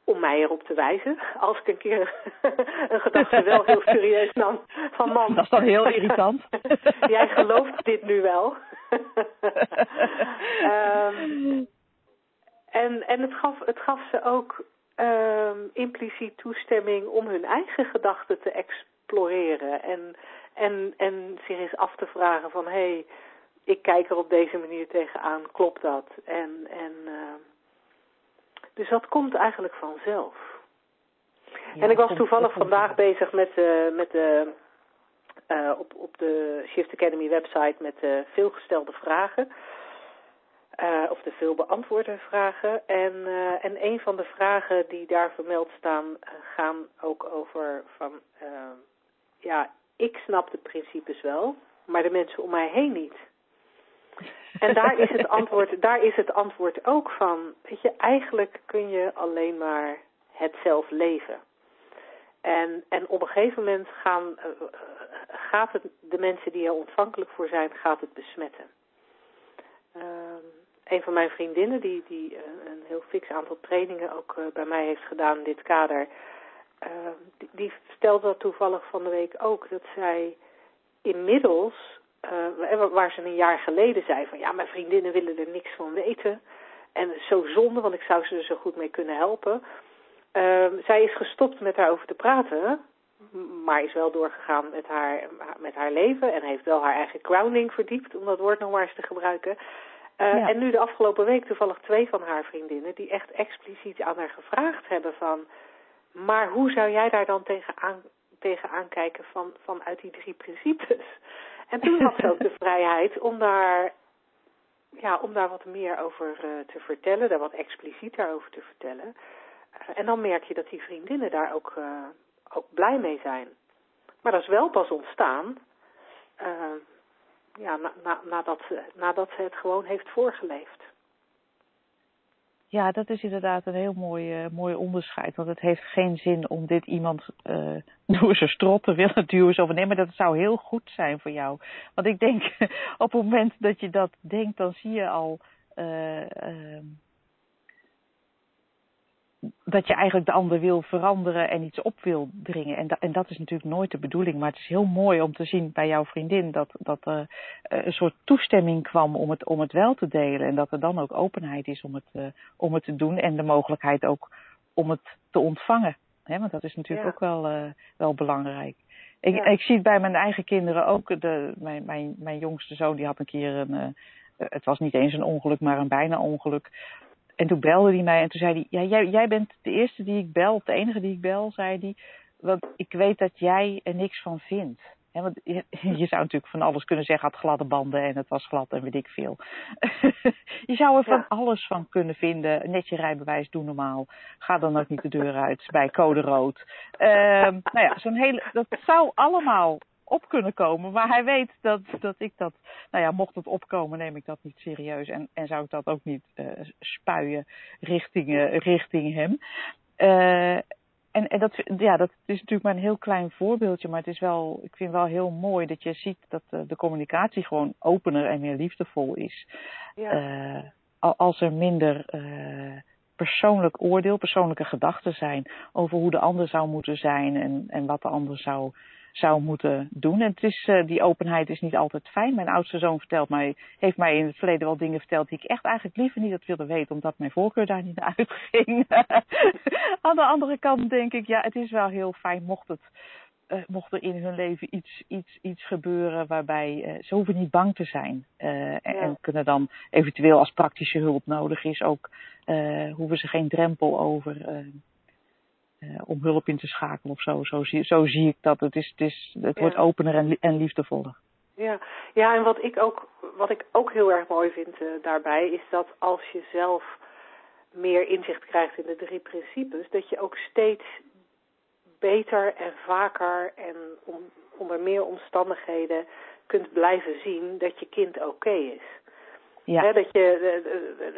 [SPEAKER 2] om mij erop te wijzen. Als ik een keer (laughs) een gedachte wel heel serieus nam. Van man.
[SPEAKER 3] Dat is dan heel irritant. (laughs)
[SPEAKER 2] Jij gelooft dit nu wel. um, (laughs) en en het, gaf, het gaf ze ook um, impliciet toestemming om hun eigen gedachten te exploreren. En, en, en zich eens af te vragen van... hé, hey, ik kijk er op deze manier tegenaan, klopt dat? En... en uh, dus dat komt eigenlijk vanzelf. Ja, en ik was toevallig vandaag bezig met, uh, met de, uh, op, op de Shift Academy website met de veelgestelde vragen. Uh, of de veel beantwoorde vragen. En, uh, en een van de vragen die daar vermeld staan, uh, gaan ook over van, ja, ik snap de principes wel, maar de mensen om mij heen niet. En daar is het antwoord, (laughs) daar is het antwoord ook van, weet je, eigenlijk kun je alleen maar het zelf leven. En, en op een gegeven moment gaan, gaat het de mensen die er ontvankelijk voor zijn, gaat het besmetten. Uh, een van mijn vriendinnen, die, die uh, een heel fix aantal trainingen ook uh, bij mij heeft gedaan in dit kader, die, die stelde dat toevallig van de week ook, dat zij inmiddels waar ze een jaar geleden zei van ja, mijn vriendinnen willen er niks van weten. En zo zonde, want ik zou ze er zo goed mee kunnen helpen. Uh, zij is gestopt met daarover te praten, maar is wel doorgegaan met haar, met haar leven en heeft wel haar eigen grounding verdiept, om dat woord nog maar eens te gebruiken. Uh, ja. En nu de afgelopen week toevallig twee van haar vriendinnen die echt expliciet aan haar gevraagd hebben van, maar hoe zou jij daar dan tegenaan, tegenaan kijken van, vanuit die drie principes? (laughs) En toen had ze ook de vrijheid om daar, ja, om daar wat meer over uh, te vertellen, daar wat explicieter over te vertellen. Uh, en dan merk je dat die vriendinnen daar ook, ook blij mee zijn. Maar dat is wel pas ontstaan ja, na, na, nadat, ze, nadat ze het gewoon heeft voorgeleefd.
[SPEAKER 3] Ja, dat is inderdaad een heel mooi, uh, mooi onderscheid. Want het heeft geen zin om dit iemand uh, (laughs) door zijn strot te willen (laughs) duwen. Zo nee, maar dat zou heel goed zijn voor jou. Want ik denk, (laughs) op het moment dat je dat denkt, dan zie je al... Uh, dat je eigenlijk de ander wil veranderen en iets op wil dringen. En, da en dat is natuurlijk nooit de bedoeling. Maar het is heel mooi om te zien bij jouw vriendin dat, dat er uh, een soort toestemming kwam om het, om het wel te delen. En dat er dan ook openheid is om het, uh, om het te doen. En de mogelijkheid ook om het te ontvangen. Hè? Want dat is natuurlijk ja. ook wel, uh, wel belangrijk. Ik, ja. ik zie het bij mijn eigen kinderen ook. De, mijn, mijn, mijn jongste zoon die had een keer een. het was niet eens een ongeluk, maar een bijna ongeluk. En toen belde hij mij en toen zei hij, ja, jij, jij bent de eerste die ik bel, de enige die ik bel, zei hij. Want ik weet dat jij er niks van vindt. He, want je, je, zou natuurlijk van alles kunnen zeggen, had gladde banden en het was glad en weet ik veel. (laughs) je zou er van ja. alles van kunnen vinden. Net je rijbewijs, doe normaal. Ga dan ook niet de deur uit bij code rood. Uh, nou ja, zo'n hele, dat zou allemaal op kunnen komen. Maar hij weet dat, dat ik dat, nou ja, mocht het opkomen, neem ik dat niet serieus. En, en zou ik dat ook niet uh, spuien richting, uh, richting hem. Uh, en, en dat, ja, dat is natuurlijk maar een heel klein voorbeeldje. Maar het is wel, ik vind wel heel mooi dat je ziet dat de, de communicatie gewoon opener en meer liefdevol is. Ja. als er minder persoonlijk oordeel, persoonlijke gedachten zijn over hoe de ander zou moeten zijn en, en wat de ander zou zou moeten doen. En het is, uh, die openheid is niet altijd fijn. Mijn oudste zoon vertelt mij, heeft mij in het verleden wel dingen verteld die ik echt eigenlijk liever niet had willen weten, omdat mijn voorkeur daar niet (laughs) naar uitging. Aan de andere kant denk ik, ja, het is wel heel fijn mocht het. Uh, mocht er in hun leven iets, iets, iets gebeuren waarbij uh, ze hoeven niet bang te zijn. Uh, ja. En kunnen dan eventueel als praktische hulp nodig is ook, hoeven ze geen drempel over uh, om hulp in te schakelen of zo. Zo zie, zo zie ik dat. Het, is, het, is, het ja. wordt opener en, en liefdevoller.
[SPEAKER 2] Ja. ja, en wat ik ook, wat ik ook heel erg mooi vind uh, daarbij, is dat als je zelf meer inzicht krijgt in de drie principes, dat je ook steeds beter en vaker en om, onder meer omstandigheden kunt blijven zien dat je kind oké okay is. Ja. He, dat je,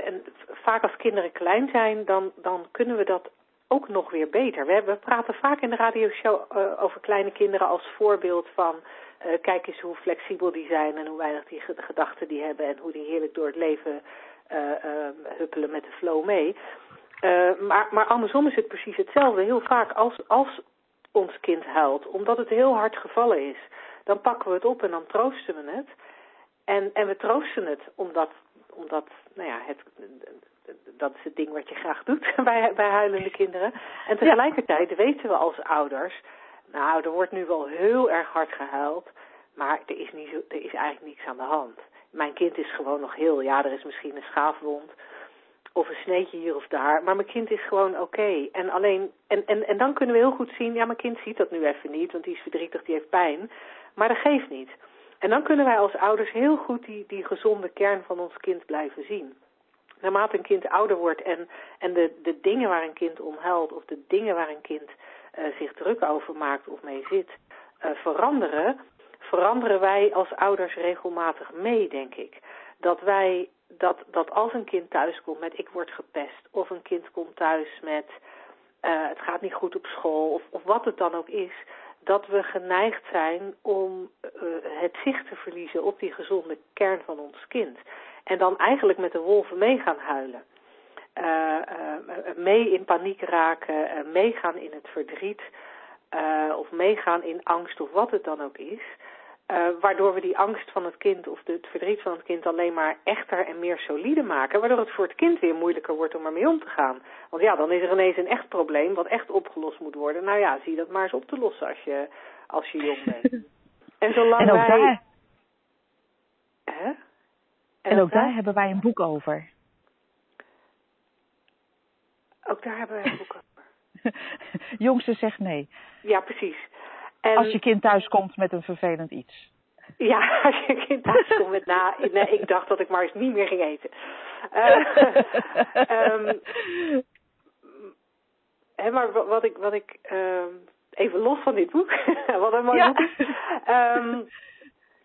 [SPEAKER 2] en vaak als kinderen klein zijn, dan, dan kunnen we dat ook nog weer beter. We, we praten vaak in de radioshow uh, over kleine kinderen als voorbeeld van uh, kijk eens hoe flexibel die zijn en hoe weinig die gedachten die hebben en hoe die heerlijk door het leven uh, huppelen met de flow mee. maar, maar andersom is het precies hetzelfde. Heel vaak als, als ons kind huilt, omdat het heel hard gevallen is, dan pakken we het op en dan troosten we het. En, en we troosten het omdat, omdat nou ja, het, dat is het ding wat je graag doet (laughs) bij, bij huilende kinderen. En tegelijkertijd weten we als ouders, nou, er wordt nu wel heel erg hard gehuild, maar er is, niet zo, er is eigenlijk niks aan de hand. Mijn kind is gewoon nog heel, ja, er is misschien een schaafwond of een sneetje hier of daar, maar mijn kind is gewoon oké. Okay. En alleen, en, en, en dan kunnen we heel goed zien, ja, mijn kind ziet dat nu even niet, want die is verdrietig, die heeft pijn, maar dat geeft niet. En dan kunnen wij als ouders heel goed die, die gezonde kern van ons kind blijven zien naarmate een kind ouder wordt en, en de, de dingen waar een kind om huilt of de dingen waar een kind uh, zich druk over maakt of mee zit, uh, veranderen, veranderen wij als ouders regelmatig mee, denk ik. Dat wij, dat, dat als een kind thuis komt met ik word gepest, of een kind komt thuis met uh, het gaat niet goed op school, of, of wat het dan ook is, dat we geneigd zijn om het zicht te verliezen op die gezonde kern van ons kind. En dan eigenlijk met de wolven mee gaan huilen. Uh, uh, mee in paniek raken, uh, meegaan in het verdriet, of meegaan in angst of wat het dan ook is. waardoor we die angst van het kind of het verdriet van het kind alleen maar echter en meer solide maken. Waardoor het voor het kind weer moeilijker wordt om ermee om te gaan. Want ja, dan is er ineens een echt probleem wat echt opgelost moet worden. Nou ja, zie dat maar eens op te lossen als je, als je jong bent. (laughs) En zolang
[SPEAKER 3] en
[SPEAKER 2] wij...
[SPEAKER 3] Daar... En, en ook daar, daar hebben wij een boek over.
[SPEAKER 2] Ook daar hebben wij een boek over. (laughs)
[SPEAKER 3] Jongste zegt nee.
[SPEAKER 2] Ja, precies.
[SPEAKER 3] En... Als je kind thuis komt met een vervelend iets.
[SPEAKER 2] Ja, (laughs) als je kind thuis komt met na. Nee, ik dacht dat ik maar eens niet meer ging eten. Uh, um, (laughs) hè, maar wat ik, wat ik um, even los van dit boek, wat een mooi
[SPEAKER 3] Ja.
[SPEAKER 2] boek is. Ehm,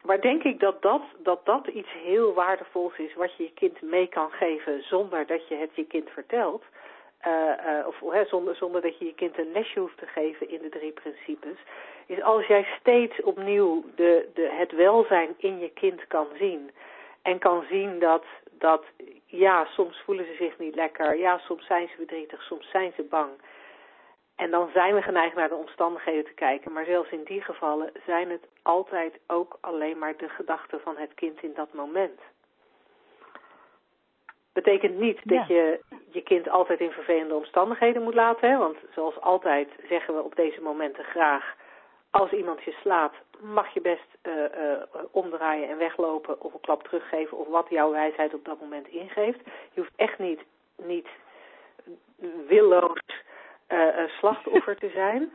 [SPEAKER 2] maar denk ik dat dat, dat dat iets heel waardevols is wat je je kind mee kan geven zonder dat je het je kind vertelt. Eh, of zonder, zonder dat je je kind een lesje hoeft te geven in de drie principes. Is als jij steeds opnieuw de, de, het welzijn in je kind kan zien. En kan zien dat, dat, ja, soms voelen ze zich niet lekker. Ja, soms zijn ze verdrietig, soms zijn ze bang. En dan zijn we geneigd naar de omstandigheden te kijken. Maar zelfs in die gevallen zijn het altijd ook alleen maar de gedachten van het kind in dat moment. Betekent niet dat je je kind altijd in vervelende omstandigheden moet laten. Hè? Want zoals altijd zeggen we op deze momenten graag... als iemand je slaat, mag je best eh, eh, omdraaien en weglopen... of een klap teruggeven of wat jouw wijsheid op dat moment ingeeft. Je hoeft echt niet, niet willoos eh, eh, slachtoffer te zijn.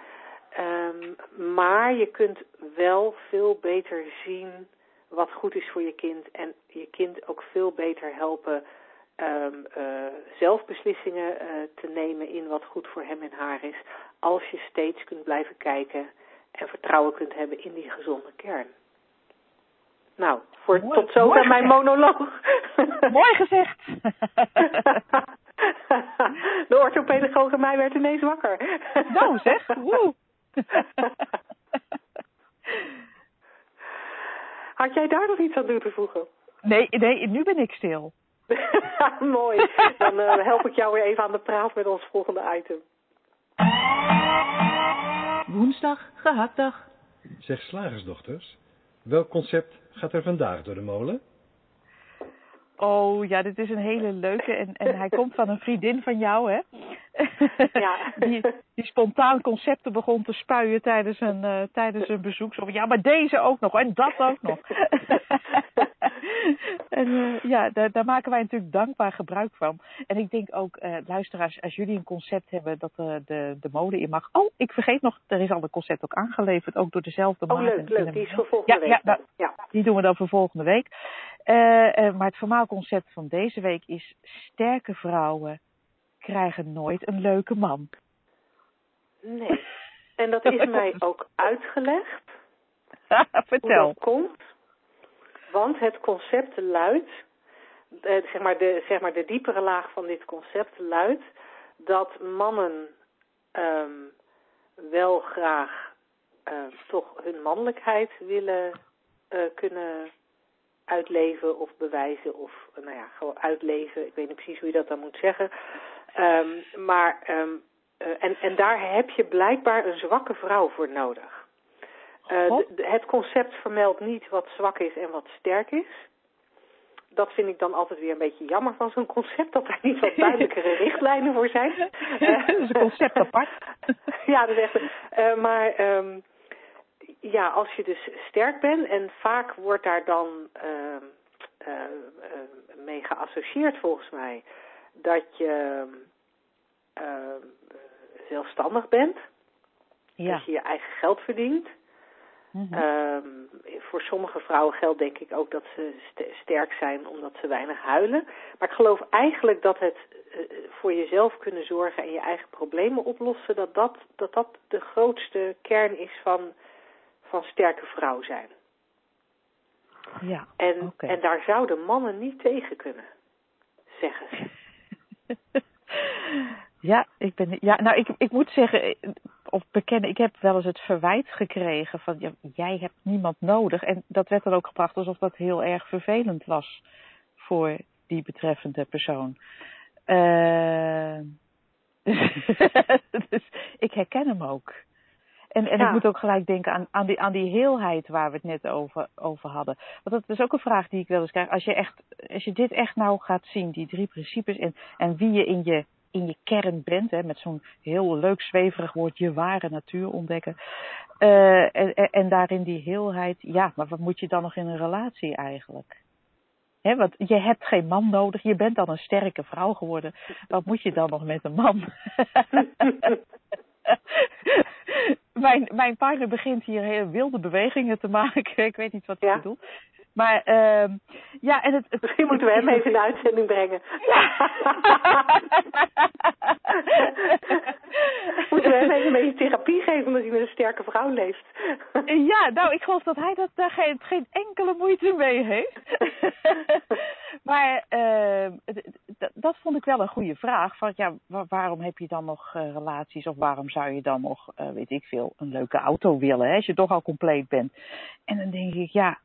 [SPEAKER 2] Ehm, maar je kunt wel veel beter zien wat goed is voor je kind. En je kind ook veel beter helpen ehm, eh, zelf beslissingen te nemen in wat goed voor hem en haar is. Als je steeds kunt blijven kijken en vertrouwen kunt hebben in die gezonde kern. Nou, voor,
[SPEAKER 3] Mooi-
[SPEAKER 2] tot zover mijn monoloog.
[SPEAKER 3] Mooi gezegd. (laughs)
[SPEAKER 2] De orthopedagoog in mij werd ineens wakker.
[SPEAKER 3] nou zeg, woe.
[SPEAKER 2] Had jij daar nog iets aan toe te voegen?
[SPEAKER 3] nee, nee, nu ben ik stil. (laughs)
[SPEAKER 2] Mooi. Dan eh, help ik jou weer even aan de praat met ons volgende item.
[SPEAKER 1] Woensdag, gehaktdag.
[SPEAKER 4] Zeg slagersdochters, welk concept gaat er vandaag door de molen?
[SPEAKER 3] Oh ja, dit is een hele leuke. En, en hij komt van een vriendin van jou, hè?
[SPEAKER 2] Ja. (laughs)
[SPEAKER 3] Die, die spontaan concepten begon te spuien tijdens een, eh, tijdens een bezoek. Zo ja, maar deze ook nog en dat ook nog. (laughs) (laughs) en eh, ja, daar, daar maken wij natuurlijk dankbaar gebruik van. En ik denk ook, eh, luisteraars, als jullie een concept hebben dat eh, de, de mode in mag. Oh, ik vergeet nog, er is al een concept ook aangeleverd, ook door dezelfde
[SPEAKER 2] Oh,
[SPEAKER 3] Maarten
[SPEAKER 2] leuk, leuk.
[SPEAKER 3] en-
[SPEAKER 2] Die is voor volgende
[SPEAKER 3] Ja,
[SPEAKER 2] week.
[SPEAKER 3] ja, nou,
[SPEAKER 2] ja.
[SPEAKER 3] die doen we dan voor volgende week. Maar het vermaalconcept van deze week is: sterke vrouwen krijgen nooit een leuke man.
[SPEAKER 2] Nee. En dat (laughs) is mij ook uitgelegd. (laughs) hoe
[SPEAKER 3] Vertel.
[SPEAKER 2] dat komt. Want het concept luidt, eh, zeg, maar de, zeg maar de diepere laag van dit concept luidt, dat mannen ehm, wel graag eh, toch hun mannelijkheid willen eh, kunnen uitleven of bewijzen of eh, nou ja, gewoon uitleven. Ik weet niet precies hoe je dat dan moet zeggen. Ehm, maar ehm, en, en daar heb je blijkbaar een zwakke vrouw voor nodig. Eh, de- het concept vermeldt niet wat zwak is en wat sterk is. Dat vind ik dan altijd weer een beetje jammer van zo'n concept, dat er niet wat (laughs) duidelijkere richtlijnen voor zijn. Eh, (laughs)
[SPEAKER 3] Dat is een concept apart. (laughs)
[SPEAKER 2] ja, dat is echt. eh, maar ehm, ja, als je dus sterk bent en vaak wordt daar dan ehm, eh, eh, mee geassocieerd volgens mij dat je ehm, zelfstandig bent,
[SPEAKER 3] Ja.
[SPEAKER 2] dat je je eigen geld verdient.
[SPEAKER 3] Mhm.
[SPEAKER 2] Ehm, voor sommige vrouwen geldt denk ik ook dat ze st- sterk zijn omdat ze weinig huilen. Maar ik geloof eigenlijk dat het eh, voor jezelf kunnen zorgen en je eigen problemen oplossen, dat dat, dat, dat de grootste kern is van, van sterke vrouw zijn.
[SPEAKER 3] ja.
[SPEAKER 2] En,
[SPEAKER 3] Oké.
[SPEAKER 2] en daar zouden mannen niet tegen kunnen, zeggen ze. (laughs)
[SPEAKER 3] Ja, ik ben. Ja, nou, ik, ik moet zeggen, eh, of bekennen, ik heb wel eens het verwijt gekregen van ja, jij hebt niemand nodig. En dat werd dan ook gebracht alsof dat heel erg vervelend was voor die betreffende persoon. Eh, (laughs) dus ik herken hem ook. En, en
[SPEAKER 2] Ja.
[SPEAKER 3] ik moet ook gelijk denken aan, aan, die, aan die heelheid waar we het net over, over hadden. Want dat is ook een vraag die ik wel eens krijg. Als je, echt, als je dit echt nou gaat zien, die drie principes en, en wie je in je, in je kern bent, hè, met zo'n heel leuk zweverig woord, je ware natuur ontdekken. Eh, en, en, en daarin die heelheid, ja, maar wat moet je dan nog in een relatie eigenlijk? Hè, want je hebt geen man nodig, je bent dan een sterke vrouw geworden. Wat moet je dan nog met een man? (laughs) mijn, mijn partner begint hier heel wilde bewegingen te maken. Ik weet niet wat hij
[SPEAKER 2] Ja.
[SPEAKER 3] bedoelt. Maar ehm ja, en het, het
[SPEAKER 2] Misschien moeten we hem even in de uitzending brengen. (laughs) moeten we hem even een beetje therapie geven omdat hij met een sterke vrouw leeft.
[SPEAKER 3] ja, nou, ik geloof dat hij dat, daar geen, geen enkele moeite mee heeft. (laughs) maar uh, dat vond ik wel een goede vraag. Van, ja, waarom heb je dan nog uh, relaties of waarom zou je dan nog, uh, weet ik veel, een leuke auto willen hè, als je toch al compleet bent? En dan denk ik, ja,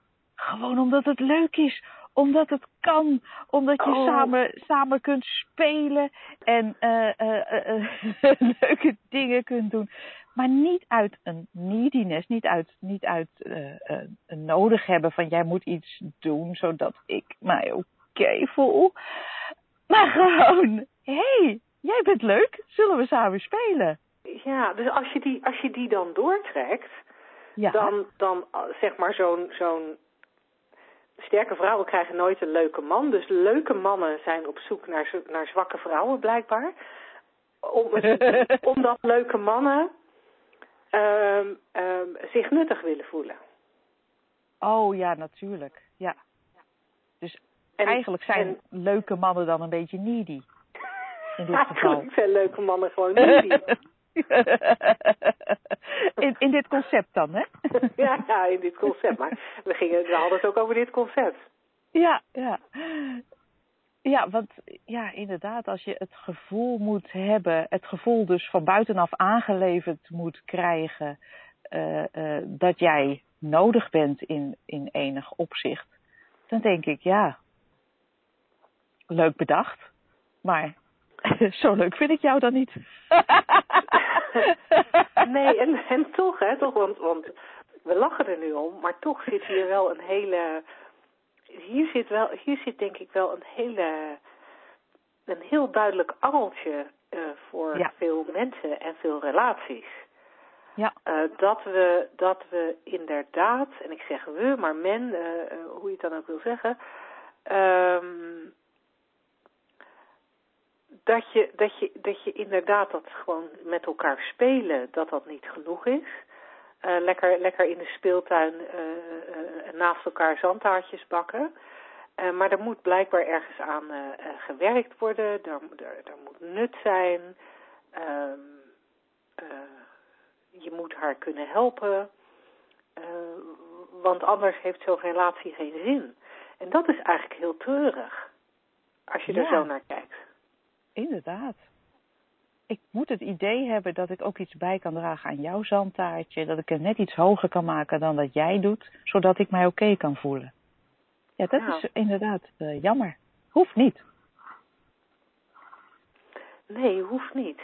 [SPEAKER 3] gewoon omdat het leuk is omdat het kan, omdat je
[SPEAKER 2] Oh.
[SPEAKER 3] samen, samen kunt spelen en eh, eh, eh, (laughs) leuke dingen kunt doen. Maar niet uit een neediness, niet uit, niet uit een nodig hebben van jij moet iets doen zodat ik mij oké voel. Maar gewoon, hé, hey, jij bent leuk, zullen we samen spelen?
[SPEAKER 2] Ja, dus als je die, als je die dan doortrekt,
[SPEAKER 3] Ja,
[SPEAKER 2] dan, dan zeg maar zo'n zo'n sterke vrouwen krijgen nooit een leuke man. Dus leuke mannen zijn op zoek naar, naar zwakke vrouwen blijkbaar. Om, (laughs) omdat leuke mannen ehm, zich nuttig willen voelen.
[SPEAKER 3] oh ja, natuurlijk, ja. Dus
[SPEAKER 2] En,
[SPEAKER 3] eigenlijk zijn
[SPEAKER 2] en
[SPEAKER 3] leuke mannen dan een beetje needy. In dit (laughs) geval.
[SPEAKER 2] eigenlijk zijn leuke mannen gewoon needy. (laughs)
[SPEAKER 3] in, in dit concept dan, hè? (laughs)
[SPEAKER 2] ja, ja, in dit concept. Maar we, gingen, we hadden het ook over dit concept.
[SPEAKER 3] Ja, ja. Ja, want ja, inderdaad, als je het gevoel moet hebben, het gevoel dus van buitenaf aangeleverd moet krijgen eh, eh, dat jij nodig bent in, in enig opzicht, dan denk ik, ja, leuk bedacht, maar (laughs) zo leuk vind ik jou dan niet. (laughs) (laughs)
[SPEAKER 2] Nee, en, en toch, hè, toch, want, want we lachen er nu om, maar toch zit hier wel een hele, hier zit wel, hier zit denk ik wel een hele, een heel duidelijk angeltje eh, voor
[SPEAKER 3] Ja.
[SPEAKER 2] veel mensen en veel relaties.
[SPEAKER 3] Ja.
[SPEAKER 2] Eh, dat we, dat we inderdaad, en ik zeg we, maar men, eh, hoe je het dan ook wil zeggen, ehm, dat je, dat, je, dat je inderdaad dat gewoon met elkaar spelen, dat dat niet genoeg is. Eh, lekker, lekker in de speeltuin eh, eh, naast elkaar zandtaartjes bakken. Maar er moet blijkbaar ergens aan gewerkt worden. Er, er, er moet nut zijn. Ehm, eh, je moet haar kunnen helpen. Want anders heeft zo'n relatie geen zin. En dat is eigenlijk heel treurig. Als je er zo naar kijkt.
[SPEAKER 3] Inderdaad. Ik moet het idee hebben dat ik ook iets bij kan dragen aan jouw zandtaartje. Dat ik het net iets hoger kan maken dan dat jij doet, zodat ik mij oké kan voelen. Ja, dat is inderdaad eh, jammer. Hoeft niet.
[SPEAKER 2] Nee, hoeft niet.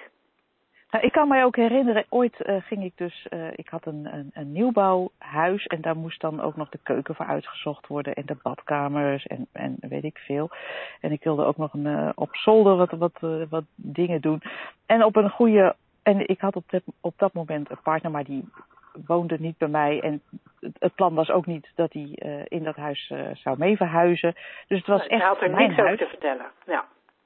[SPEAKER 3] Nou, ik kan mij ook herinneren, ooit eh, ging ik dus, eh, ik had een, een, een nieuwbouwhuis en daar moest dan ook nog de keuken voor uitgezocht worden en de badkamers en, en weet ik veel. En ik wilde ook nog een, eh, op zolder wat, wat, wat dingen doen. En op een goede, en ik had op, dat op dat moment een partner, maar die woonde niet bij mij en het, het plan was ook niet dat hij in dat huis zou mee verhuizen. Dus het was echt
[SPEAKER 2] had er niks over te vertellen. Ja.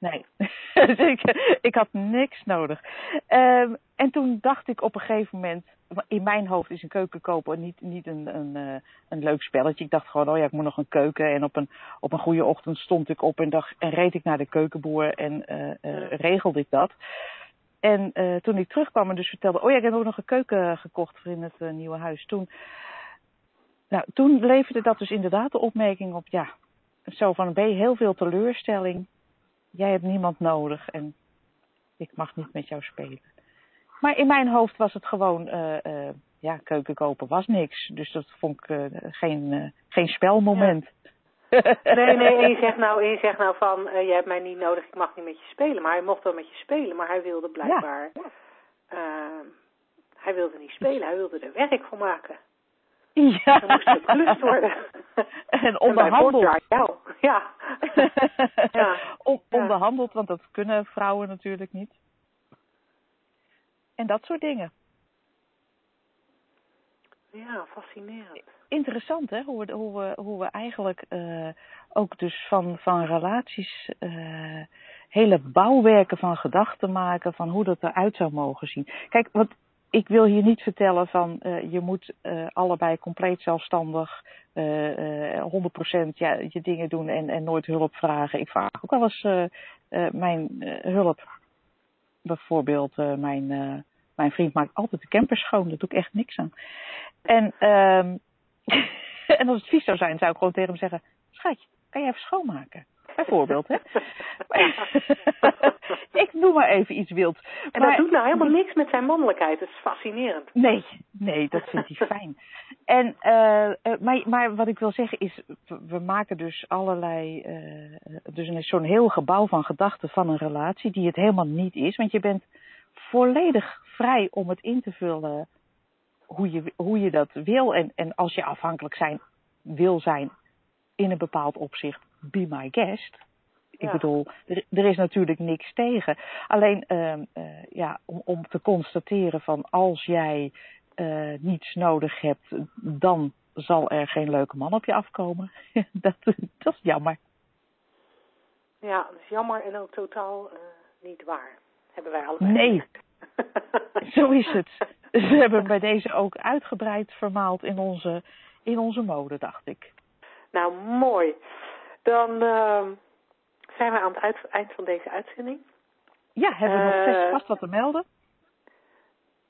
[SPEAKER 3] Nee, (laughs) dus ik, ik had niks nodig. Ehm, en toen dacht ik op een gegeven moment, in mijn hoofd is een keuken kopen niet, niet een, een, eh, een leuk spelletje. Ik dacht gewoon, oh ja, ik moet nog een keuken. En op een, op een goede ochtend stond ik op en, dacht, en reed ik naar de keukenboer en eh, eh, regelde ik dat. En toen ik terugkwam en dus vertelde, oh ja, ik heb ook nog een keuken gekocht voor in het nieuwe huis. Toen, nou, toen leverde dat dus inderdaad de opmerking op, ja, zo van, ben je heel veel teleurstelling jij hebt niemand nodig en ik mag niet met jou spelen. Maar in mijn hoofd was het gewoon, eh, eh, ja, keuken kopen was niks. Dus dat vond ik eh, geen, geen spelmoment.
[SPEAKER 2] Nee, nee, en je zegt nou, en je zegt nou van, je hebt mij niet nodig, ik mag niet met je spelen. Maar hij mocht wel met je spelen, maar hij wilde blijkbaar, hij wilde niet spelen, hij wilde er werk van maken.
[SPEAKER 3] Ja.
[SPEAKER 2] Er moest geklust worden. (laughs)
[SPEAKER 3] En onderhandeld.
[SPEAKER 2] Ja. (laughs) Ja.
[SPEAKER 3] On-
[SPEAKER 2] Ja.
[SPEAKER 3] Onderhandeld, want dat kunnen vrouwen natuurlijk niet. En dat soort dingen.
[SPEAKER 2] Ja, fascinerend.
[SPEAKER 3] interessant hè, hoe we, hoe we, hoe we eigenlijk eh, ook dus van, van relaties eh, hele bouwwerken van gedachten maken van hoe dat eruit zou mogen zien. Kijk, want ik wil hier niet vertellen van eh, je moet eh, allebei compleet zelfstandig eh, eh, 100% ja, je dingen doen en, en nooit hulp vragen. Ik vraag ook wel eens mijn hulp. Bijvoorbeeld mijn, Mijn vriend maakt altijd de camper schoon, daar doe ik echt niks aan. En, ehm (laughs) en als het vies zou zijn, zou ik gewoon tegen hem zeggen: Schatje, kan jij even schoonmaken? Bijvoorbeeld, hè? (laughs) ik noem maar even iets wild.
[SPEAKER 2] En dat doet nou helemaal niks met zijn mannelijkheid. Dat is fascinerend.
[SPEAKER 3] Nee, nee, dat vindt hij (laughs) fijn. En, uh, maar, maar wat ik wil zeggen is, we maken dus allerlei, uh, dus een, zo'n heel gebouw van gedachten van een relatie die het helemaal niet is. Want je bent volledig vrij om het in te vullen hoe je, hoe je dat wil. En, en als je afhankelijk zijn, wil zijn in een bepaald opzicht, be my guest. Ik bedoel, er, er, is natuurlijk niks tegen. Alleen uh, uh, ja, om, om te constateren van als jij uh, niets nodig hebt, dan zal er geen leuke man op je afkomen. (laughs) dat, dat is jammer.
[SPEAKER 2] Ja, dat is jammer en ook totaal niet waar. Hebben wij allebei.
[SPEAKER 3] Nee, (laughs) zo is het. Ze hebben bij deze ook uitgebreid vermaald in onze, in onze mode, dacht ik.
[SPEAKER 2] Nou, mooi. Dan uh, zijn we aan het eind van deze uitzending.
[SPEAKER 3] Ja, hebben we nog steeds vast wat te melden?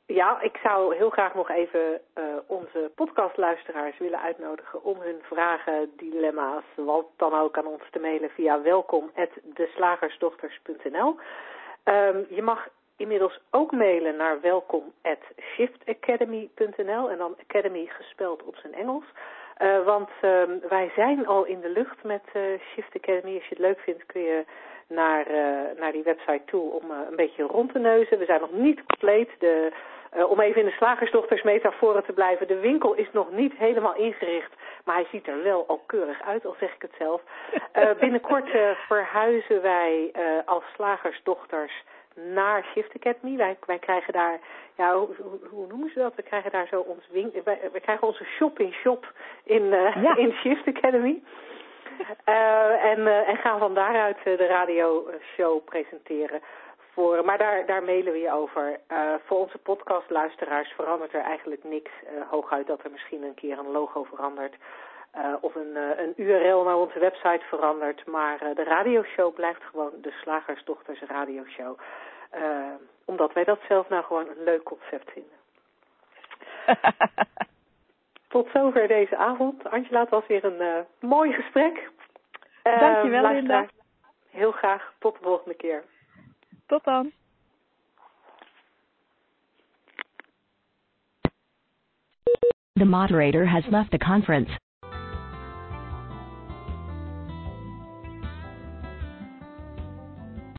[SPEAKER 2] Ja, ik zou heel graag nog even uh, onze podcastluisteraars willen uitnodigen om hun vragen, dilemma's, wat dan ook aan ons te mailen via welkom@deslagersdochters.nl. Um, ehm, je mag inmiddels ook mailen naar welkom@shiftacademy.nl en dan academy gespeld op zijn Engels. Uh, want uh, wij zijn al in de lucht met uh, Shift Academy. Als je het leuk vindt kun je naar, naar die website toe om een beetje rond te neuzen. We zijn nog niet compleet. De, om even in de slagersdochters metaforen te blijven. De winkel is nog niet helemaal ingericht. Maar hij ziet er wel al keurig uit, al zeg ik het zelf. (laughs) binnenkort verhuizen wij als slagersdochters naar Shift Academy. Wij, wij krijgen daar, ja, hoe, hoe, noemen ze dat? We krijgen daar zo ons winkel, wij, we krijgen onze shop-in-shop in, uh, ja. (laughs) in Shift Academy. Uh, en, uh, en gaan van daaruit de radioshow presenteren. Voor, maar daar, daar mailen we je over. voor onze podcastluisteraars verandert er eigenlijk niks. hooguit dat er misschien een keer een logo verandert. Uh, of een, uh, een URL naar onze website verandert. Maar uh, de radioshow blijft gewoon de Slagersdochters radioshow. omdat wij dat zelf nou gewoon een leuk concept vinden. (laughs) Tot zover deze avond. Angela, het was weer een mooi gesprek.
[SPEAKER 3] Dankjewel Linda.
[SPEAKER 2] Heel graag. Tot de volgende keer.
[SPEAKER 3] Tot dan.
[SPEAKER 7] The moderator has left the conference.